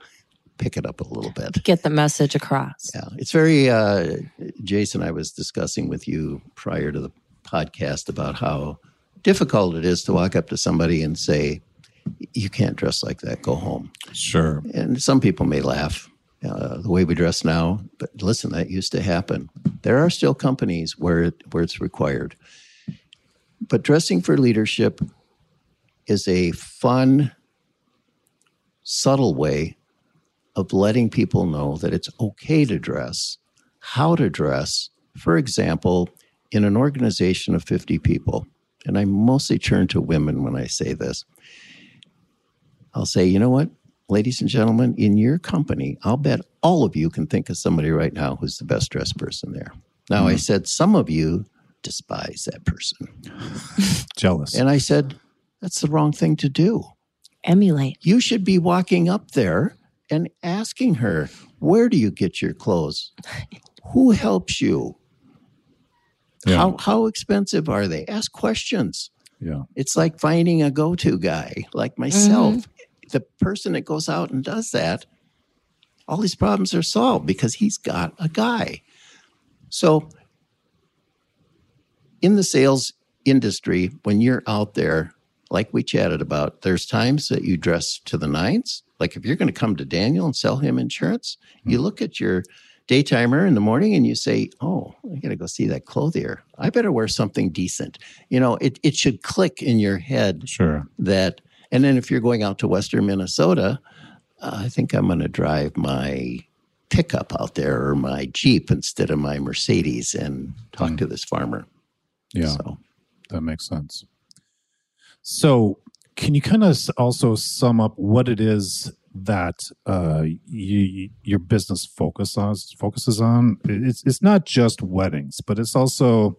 Speaker 4: pick it up a little bit.
Speaker 3: Get the message across.
Speaker 4: Yeah, it's very, uh, Jason, I was discussing with you prior to the podcast about how difficult it is to walk up to somebody and say, you can't dress like that, go home.
Speaker 2: Sure.
Speaker 4: And some people may laugh uh, the way we dress now, but listen, that used to happen. There are still companies where, it, where it's required. But dressing for leadership is a fun, subtle way of letting people know that it's okay to dress, how to dress. For example, in an organization of 50 people, and I mostly turn to women when I say this, I'll say, you know what, ladies and gentlemen, in your company, I'll bet all of you can think of somebody right now who's the best dressed person there. Now, I mm. said, some of you despise that person.
Speaker 2: Jealous.
Speaker 4: And I said, that's the wrong thing to do
Speaker 3: Emulate.
Speaker 4: you should be walking up there and asking her, Where do you get your clothes? Who helps you?
Speaker 2: Yeah.
Speaker 4: How, how expensive are they? Ask questions.
Speaker 2: yeah.
Speaker 4: It's like finding a go to guy like myself. Mm-hmm. The person that goes out and does that, all these problems are solved because he's got a guy. So, in the sales industry, when you're out there, like we chatted about, there's times that you dress to the nines. Like if you're going to come to Daniel and sell him insurance, you look at your daytimer in the morning and you say, Oh, I got to go see that clothier. I better wear something decent. You know, it, it should click in your head
Speaker 2: Sure.
Speaker 4: that, and then if you're going out to Western Minnesota, uh, I think I'm going to drive my pickup out there or my Jeep instead of my Mercedes and talk
Speaker 2: Mm.
Speaker 4: to this farmer.
Speaker 2: Yeah.
Speaker 4: So,
Speaker 2: That makes sense. So, can you kind of also sum up what it is that uh, you, your business focus on, focuses on? It's it's not just weddings, but it's also,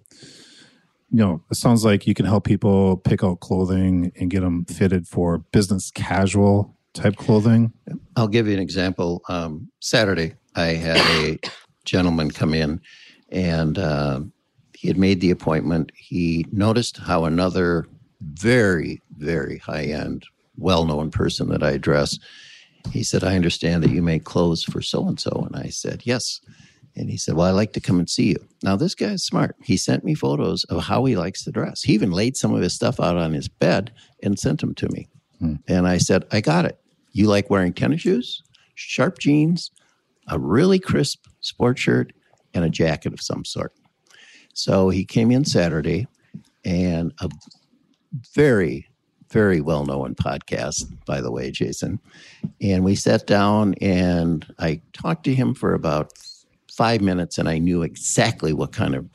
Speaker 2: you know, it sounds like you can help people pick out clothing and get them fitted for business casual type clothing.
Speaker 4: I'll give you an example. Um, Saturday, I had a gentleman come in and uh, he had made the appointment. He noticed how another very, very high end, well known person that I address, he said, I understand that you make clothes for so and so. And I said, Yes. And he said, Well, I'd like to come and see you. Now, this guy is smart. He sent me photos of how he likes to dress. He even laid some of his stuff out on his bed and sent them to me. Hmm. And I said, I got it. You like wearing tennis shoes, sharp jeans, a really crisp sport shirt, and a jacket of some sort. So he came in Saturday and a very, very well known podcast, by the way, Jason. And we sat down and I talked to him for about five minutes and I knew exactly what kind of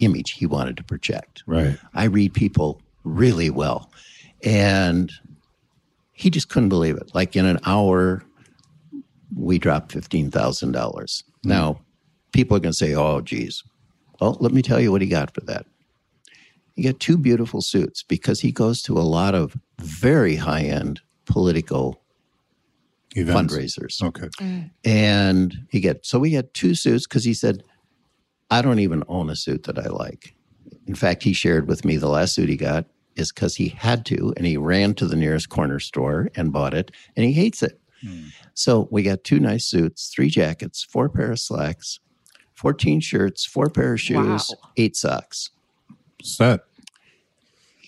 Speaker 4: image he wanted to project.
Speaker 2: Right.
Speaker 4: I read people really well. And he just couldn't believe it. Like in an hour, we dropped $15,000. Hmm. Now, people are going to say, oh, geez. Well, let me tell you what he got for that. He got two beautiful suits because he goes to a lot of very high end political
Speaker 2: Events.
Speaker 4: fundraisers.
Speaker 2: Okay. Mm.
Speaker 4: And he get so we had two suits because he said, I don't even own a suit that I like. In fact, he shared with me the last suit he got is because he had to, and he ran to the nearest corner store and bought it, and he hates it. Mm. So we got two nice suits, three jackets, four pair of slacks, 14 shirts, four pair of shoes,
Speaker 3: Wow.
Speaker 4: eight socks.
Speaker 2: Set.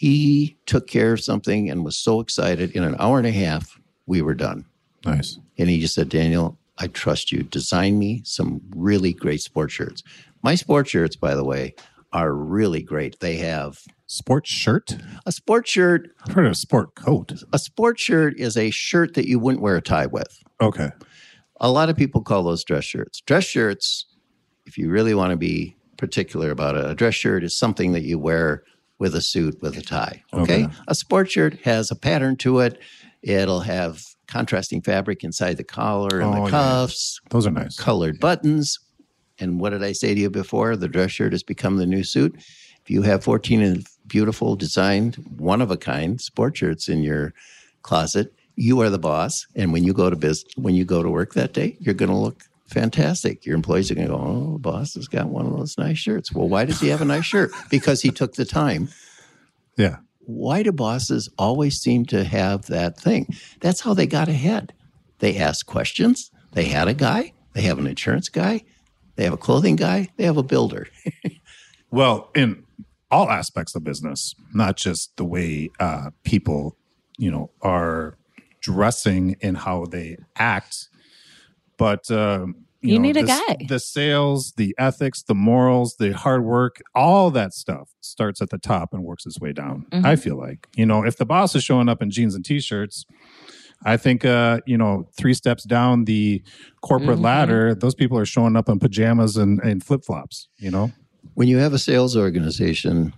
Speaker 4: He took care of something and was so excited. In an hour and a half, we were done.
Speaker 2: Nice.
Speaker 4: And he just said, Daniel, I trust you. Design me some really great sport shirts. My sport shirts, by the way, are really great. They have
Speaker 2: Sports shirt.
Speaker 4: a sport shirt.
Speaker 2: I've heard of sport coat.
Speaker 4: A sport shirt is a shirt that you wouldn't wear a tie with.
Speaker 2: Okay.
Speaker 4: A lot of people call those dress shirts. Dress shirts, if you really want to be particular about it, a dress shirt is something that you wear with a suit with a tie. Okay.
Speaker 2: Okay.
Speaker 4: A sport shirt has a pattern to it. It'll have contrasting fabric inside the collar and
Speaker 2: Oh,
Speaker 4: the
Speaker 2: yeah.
Speaker 4: cuffs.
Speaker 2: Those are nice.
Speaker 4: colored buttons. And what did I say to you before? The dress shirt has become the new suit. If you have 14 beautiful, designed, one of a kind sport shirts in your closet, you are the boss. And when you go to business, when you go to work that day, you're going to look fantastic. Your employees are going to go, "Oh, boss has got one of those nice shirts." Well, why does he have a nice shirt? Because he took the time.
Speaker 2: Yeah.
Speaker 4: Why do bosses always seem to have that thing? That's how they got ahead. They asked questions. They had a guy. They have an insurance guy. They have a clothing guy. They have a builder.
Speaker 2: Well, in all aspects of business, not just the way uh, people, you know, are dressing and how they act, but um,
Speaker 3: You
Speaker 2: know,
Speaker 3: need a
Speaker 2: the
Speaker 3: guy.
Speaker 2: The sales, the ethics, the morals, the hard work, all that stuff starts at the top and works its way down.
Speaker 3: Mhm.
Speaker 2: I feel like, you know, if the boss is showing up in jeans and t-shirts. I think, uh, you know, three steps down the corporate
Speaker 3: Mhm.
Speaker 2: ladder, those people are showing up in pajamas and, and flip flops. You know,
Speaker 4: When you have a sales organization,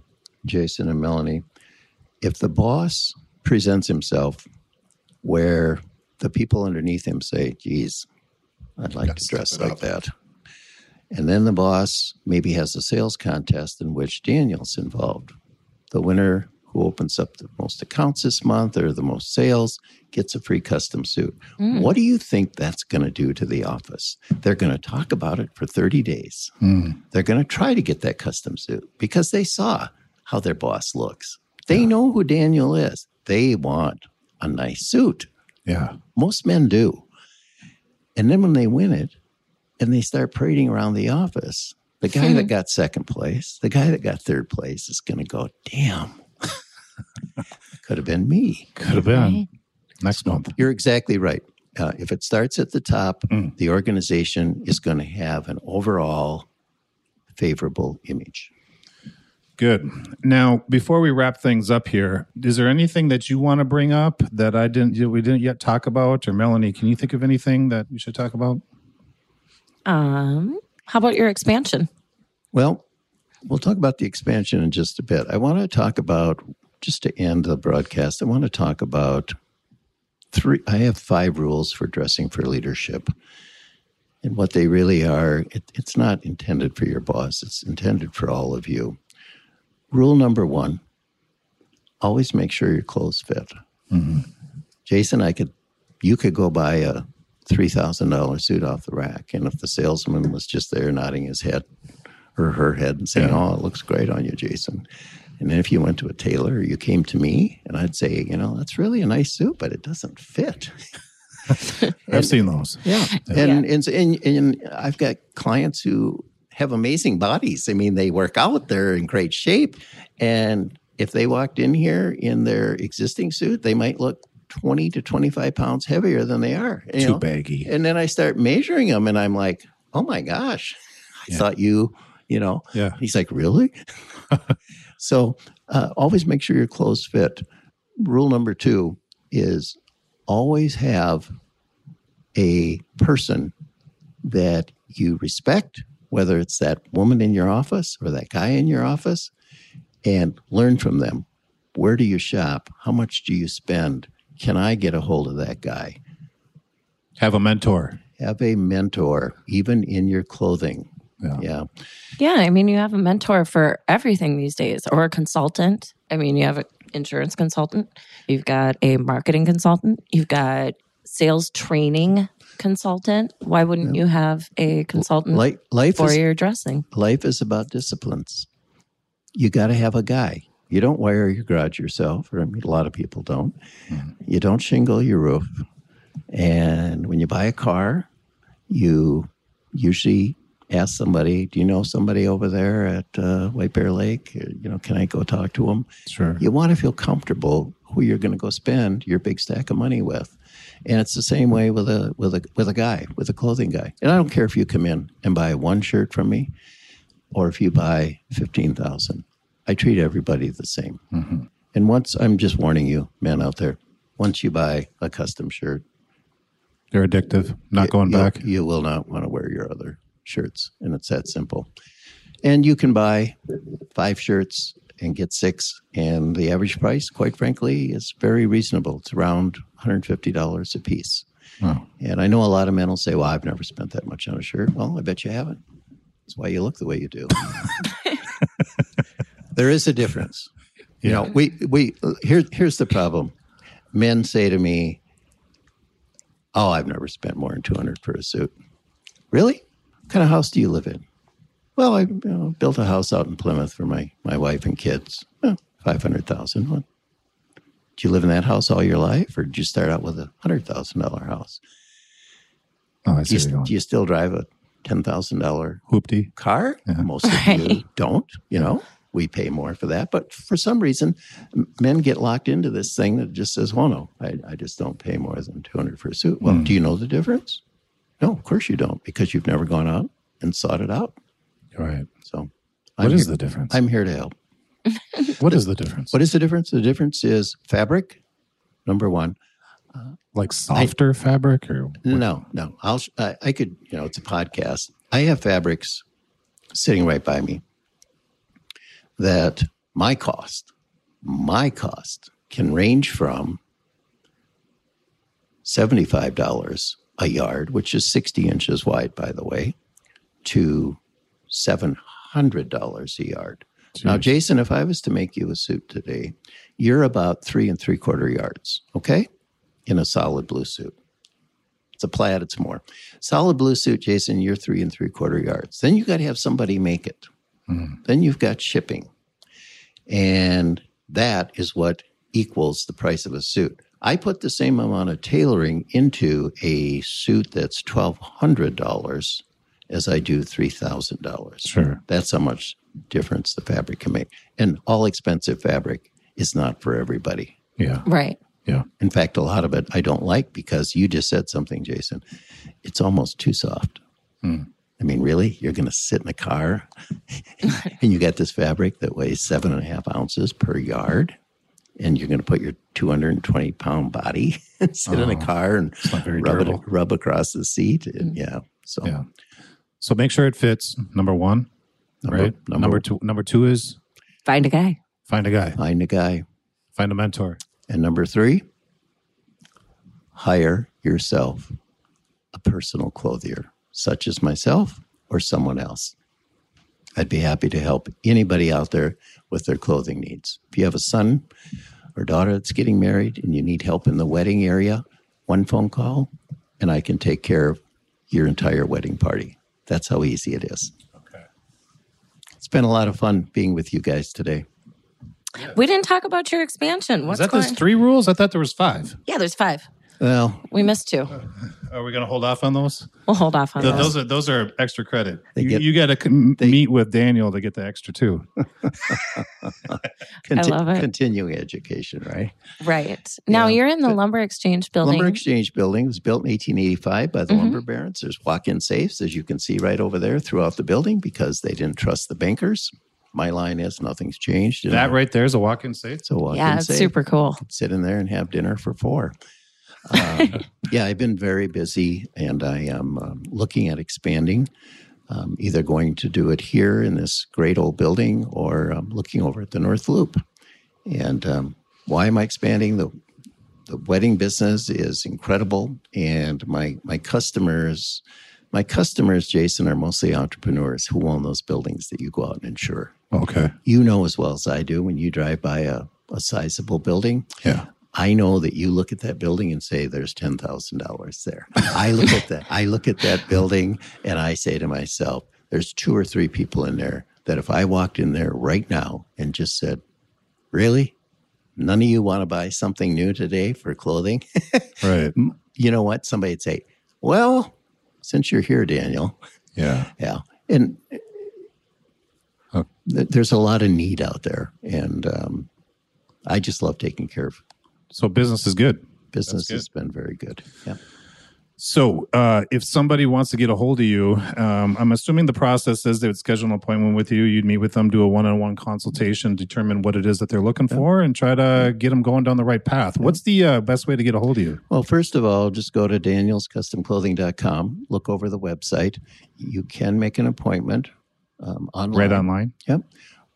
Speaker 4: Jason and Melanie, if the boss presents himself where the people underneath him say, geez, I'd like
Speaker 1: Gotta
Speaker 4: to dress like
Speaker 1: up."
Speaker 4: that. And then the boss maybe has a sales contest in which Daniel's involved. The winner who opens up the most accounts this month or the most sales gets a free custom suit.
Speaker 3: Mm.
Speaker 4: What do you think that's going to do to the office? They're going to talk about it for 30 days. They're going to try to get that custom suit because they saw how their boss looks. They know who Daniel is. They want a nice suit.
Speaker 2: yeah.
Speaker 4: Most men do. And then when they win it and they start parading around the office, the guy that got second place, the guy that got third place is going to go, damn, could have been me.
Speaker 2: Could have been
Speaker 3: Right.
Speaker 2: next month.
Speaker 4: You're exactly right. Uh, if it starts at the top,
Speaker 2: Mm.
Speaker 4: the organization is going to have an overall favorable image.
Speaker 2: Good. Now, before we wrap things up here, is there anything that you want to bring up that I didn't we didn't yet talk about? Or Melanie, can you think of anything that we should talk about?
Speaker 3: Um, how about your expansion?
Speaker 4: Well, we'll talk about the expansion in just a bit. I want to talk about, just to end the broadcast, I want to talk about three. I have five rules for dressing for leadership. And what they really are, it, it's not intended for your boss, it's intended for all of you. Rule number one always make sure your clothes fit. Mm-hmm. Jason, I could, you could go buy a $3,000 suit off the rack. And if the salesman was just there nodding his head or her head and saying, Oh, it looks great on you, Jason. And then if you went to a tailor or you came to me and I'd say, you know, that's really a nice suit, but it doesn't fit.
Speaker 2: I've seen those.
Speaker 4: Yeah. And, and, and, and I've got clients who have amazing bodies. I mean, they work out, they're in great shape. And if they walked in here in their existing suit, they might look 20 to 25 pounds heavier than they are.
Speaker 2: Too
Speaker 4: know?
Speaker 2: baggy.
Speaker 4: And then I start measuring them and I'm like, oh my gosh, I
Speaker 2: Yeah.
Speaker 4: thought you, you know,
Speaker 2: Yeah.
Speaker 4: He's like, really? so uh, always make sure your clothes fit. Rule number two is always have a person that you respect, whether it's that woman in your office or that guy in your office, and learn from them. Where do you shop? How much do you spend? Can I get a hold of that guy?
Speaker 2: Have a mentor.
Speaker 4: Have a mentor, even in your clothing.
Speaker 2: Yeah.
Speaker 4: Yeah.
Speaker 3: Yeah, I mean, you have a mentor for everything these days, or a consultant. I mean, you have an insurance consultant, you've got a marketing consultant, you've got sales training consultant. Why wouldn't you have a consultant
Speaker 4: Life, life
Speaker 3: for
Speaker 4: is
Speaker 3: your dressing?
Speaker 4: life is about disciplines. You got to have a guy. You don't wire your garage yourself, or I mean, a lot of people don't. You don't shingle your roof. And when you buy a car, you usually ask somebody, "Do you know somebody over there at uh, White Bear Lake? You know, can I go talk to them?"
Speaker 2: Sure.
Speaker 4: You want to feel comfortable who you're going to go spend your big stack of money with. And it's the same way with a with a with a guy, with a clothing guy. And I don't care if you come in and buy one shirt from me or if you buy 15,000. I treat everybody the same. Mm-hmm. And once I'm just warning you, men out there, once you buy a custom shirt,
Speaker 2: They're addictive. Not going
Speaker 4: you-
Speaker 2: back.
Speaker 4: You will not want to wear your other shirts. And it's that simple. And you can buy five shirts and get six. And the average price, quite frankly, is very reasonable. It's around $150 a piece.
Speaker 2: Wow.
Speaker 4: And I know a lot of men will say, well, I've never spent that much on a shirt. Well, I bet you haven't. That's why you look the way you do. there is a difference. You know, we, we, here, here's the problem. Men say to me, Oh, I've never spent more than 200 for a suit. Really? What kind of house do you live in? Well, I you know, built a house out in Plymouth for my, my wife and kids. Oh, 500,000. What? Did you live in that house all your life or did you start out with a $100,000 house?
Speaker 2: Oh, I
Speaker 4: Do
Speaker 2: see
Speaker 4: you,
Speaker 2: you're going.
Speaker 4: do you still drive a $10,000
Speaker 2: Hoopty.
Speaker 4: car? Most of you don't, you know. We pay more for that. But for some reason, men get locked into this thing that just says, well, no, I, I just don't pay more than 200 for a suit. Well, hmm. do you know the difference? No, of course you don't, because you've never gone out and sought it out.
Speaker 2: All right.
Speaker 4: So
Speaker 2: What
Speaker 4: I'm
Speaker 2: is
Speaker 4: here-
Speaker 2: the difference?
Speaker 4: I'm here to help.
Speaker 2: what is the difference?
Speaker 4: What is the difference? The difference is fabric, number one.
Speaker 2: Uh, like softer fabric or
Speaker 4: No, no. I'll. sh- I, I could. You know, it's a podcast. I have fabrics sitting right by me that my cost, my cost can range from seventy-five dollars a yard, which is sixty inches wide, by the way, to seven hundred dollars a yard. Now, Jason, if I was to make you a suit today, you're about three and three quarter yards, okay, in a solid blue suit. It's a plaid, it's more. Solid blue suit, Jason, you're three and three quarter yards. Then you got to have somebody make it. Hmm. Then you've got shipping. And that is what equals the price of a suit. I put the same amount of tailoring into a suit that's $1,200 as I do $3,000.
Speaker 2: Sure.
Speaker 4: That's how much difference the fabric can make. And all expensive fabric is not for everybody.
Speaker 2: Yeah.
Speaker 3: Right.
Speaker 2: Yeah.
Speaker 4: In fact, a lot of it I don't like because you just said something, Jason. It's almost too soft.
Speaker 2: Hmm.
Speaker 4: I mean, really? You're going to sit in a car and you got this fabric that weighs seven and a half ounces per yard, and you're going to put your 220 pound body and sit in a
Speaker 2: Oh,
Speaker 4: car and rub, it, rub across the seat. And, yeah. So,
Speaker 2: Yeah. So make sure it fits. Number one,
Speaker 4: number,
Speaker 2: right?
Speaker 4: number,
Speaker 2: Number two. Number two is
Speaker 3: Find a guy.
Speaker 2: find a guy,
Speaker 4: find a guy.
Speaker 2: find a mentor.
Speaker 4: And number three, hire yourself a personal clothier, such as myself or someone else. I'd be happy to help anybody out there with their clothing needs. If you have a son or daughter that's getting married and you need help in the wedding area, one phone call and I can take care of your entire wedding party. That's how easy it is.
Speaker 2: Okay.
Speaker 4: It's been a lot of fun being with you guys today.
Speaker 3: We didn't talk about your expansion. What's
Speaker 2: Is that
Speaker 3: going?
Speaker 2: there's three rules? I thought there was five.
Speaker 3: yeah, there's five.
Speaker 4: Well,
Speaker 3: We missed two.
Speaker 2: Are we going to hold off on those?
Speaker 3: We'll hold off on
Speaker 2: Th-
Speaker 3: those.
Speaker 2: those are those are extra credit.
Speaker 4: They
Speaker 2: you
Speaker 4: get-
Speaker 2: you got to meet with Daniel to get the extra two.
Speaker 4: conti-
Speaker 3: love it.
Speaker 4: continuing education, right?
Speaker 3: Right. Now
Speaker 4: Yeah.
Speaker 3: you're in the Lumber Exchange building.
Speaker 4: Lumber Exchange Building was built in 1885 by the
Speaker 3: Mhm.
Speaker 4: lumber barons. There's walk-in safes, as you can see right over there throughout the building, because they didn't trust the bankers. My line is nothing's changed.
Speaker 2: That right there is a walk-in safe.
Speaker 4: It's a walk-in
Speaker 3: yeah, it's
Speaker 4: safe.
Speaker 3: super cool.
Speaker 4: Sit in there and have dinner for four. Um, yeah, I've been very busy, and I am um, looking at expanding. Um, either going to do it here in this great old building, or um, looking over at the North Loop. And um, why am I expanding? The the wedding business is incredible, and my my customers, my customers, Jason, are mostly entrepreneurs who own those buildings that you go out and insure.
Speaker 2: Okay.
Speaker 4: You know as well as I do when you drive by a, a sizable building.
Speaker 2: Yeah.
Speaker 4: I know that you look at that building and say there's ten thousand dollars there. I look at that. I look at that building and I say to myself, there's two or three people in there that if I walked in there right now and just said, "Really, none of you want to buy something new today for clothing?"
Speaker 2: Right.
Speaker 4: you know what? Somebody'd say, "Well, since you're here, Daniel,
Speaker 2: Yeah.
Speaker 4: yeah." And
Speaker 2: Huh.
Speaker 4: th- there's a lot of need out there, and um, I just love taking care of
Speaker 2: So business is good.
Speaker 4: business.
Speaker 2: good.
Speaker 4: Has been very good. Yeah.
Speaker 2: So, uh, if somebody wants to get a hold of you, um, I'm assuming the process is they would schedule an appointment with you. You'd meet with them, do a one-on-one consultation, determine what it is that they're looking for, and try to get them going down the right path. What's the uh, best way to get a hold of you?
Speaker 4: Well, first of all, just go to danielscustomclothing.com, look over the website. You can make an appointment um, online.
Speaker 2: Right online.
Speaker 4: Yep.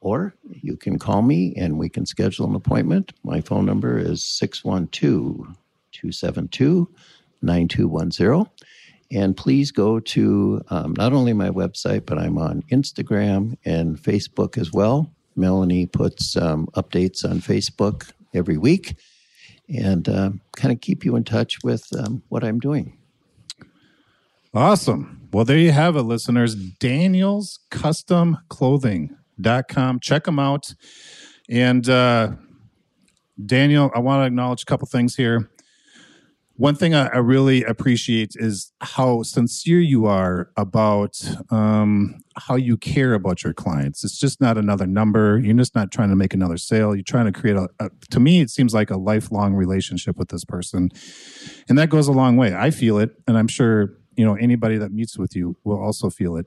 Speaker 4: Or you can call me and we can schedule an appointment. My phone number is 612 272 9210. And please go to um, not only my website, but I'm on Instagram and Facebook as well. Melanie puts um, updates on Facebook every week and um, kind of keep you in touch with um, what I'm doing.
Speaker 2: Awesome. Well, there you have it, listeners. Daniel's Custom Clothing.com. Check them out. And uh, Daniel, I want to acknowledge a couple things here. One thing I, I really appreciate is how sincere you are about um, how you care about your clients. It's just not another number. You're just not trying to make another sale. You're trying to create a, a to me, it seems like a lifelong relationship with this person. And that goes a long way. I feel it. And I'm sure, you know, anybody that meets with you will also feel it.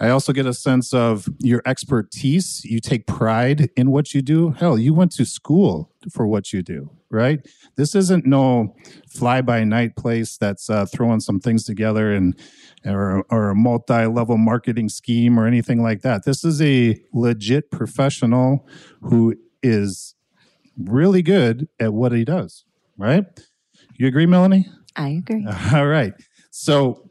Speaker 2: I also get a sense of your expertise. You take pride in what you do. Hell, you went to school for what you do, right? This isn't no fly by night place that's uh, throwing some things together and or, or a multi level marketing scheme or anything like that. This is a legit professional who is really good at what he does, right? You agree, Melanie?
Speaker 3: I agree.
Speaker 2: All right. So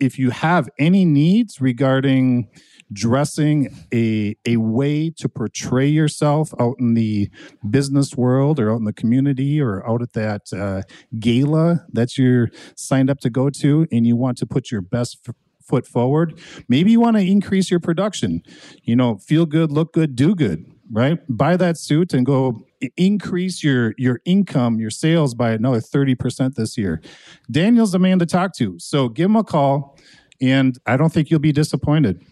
Speaker 2: if you have any needs regarding dressing a a way to portray yourself out in the business world or out in the community or out at that uh, gala that you're signed up to go to and you want to put your best f- foot forward maybe you want to increase your production. You know feel good look good do good right? Buy that suit and go increase your your income, your sales by another 30% this year. Daniel's the man to talk to. So give him a call and I don't think you'll be disappointed.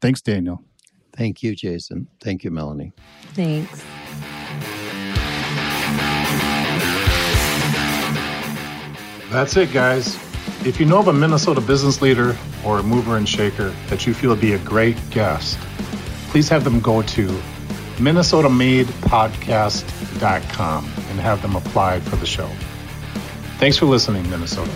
Speaker 2: Thanks, Daniel.
Speaker 4: Thank you, Jason. Thank you, Melanie.
Speaker 3: Thanks.
Speaker 2: That's it, guys. If you know of a Minnesota business leader or a mover and shaker that you feel would be a great guest, please have them go to minnesotamadepodcast.com and have them apply for the show. Thanks for listening, Minnesota.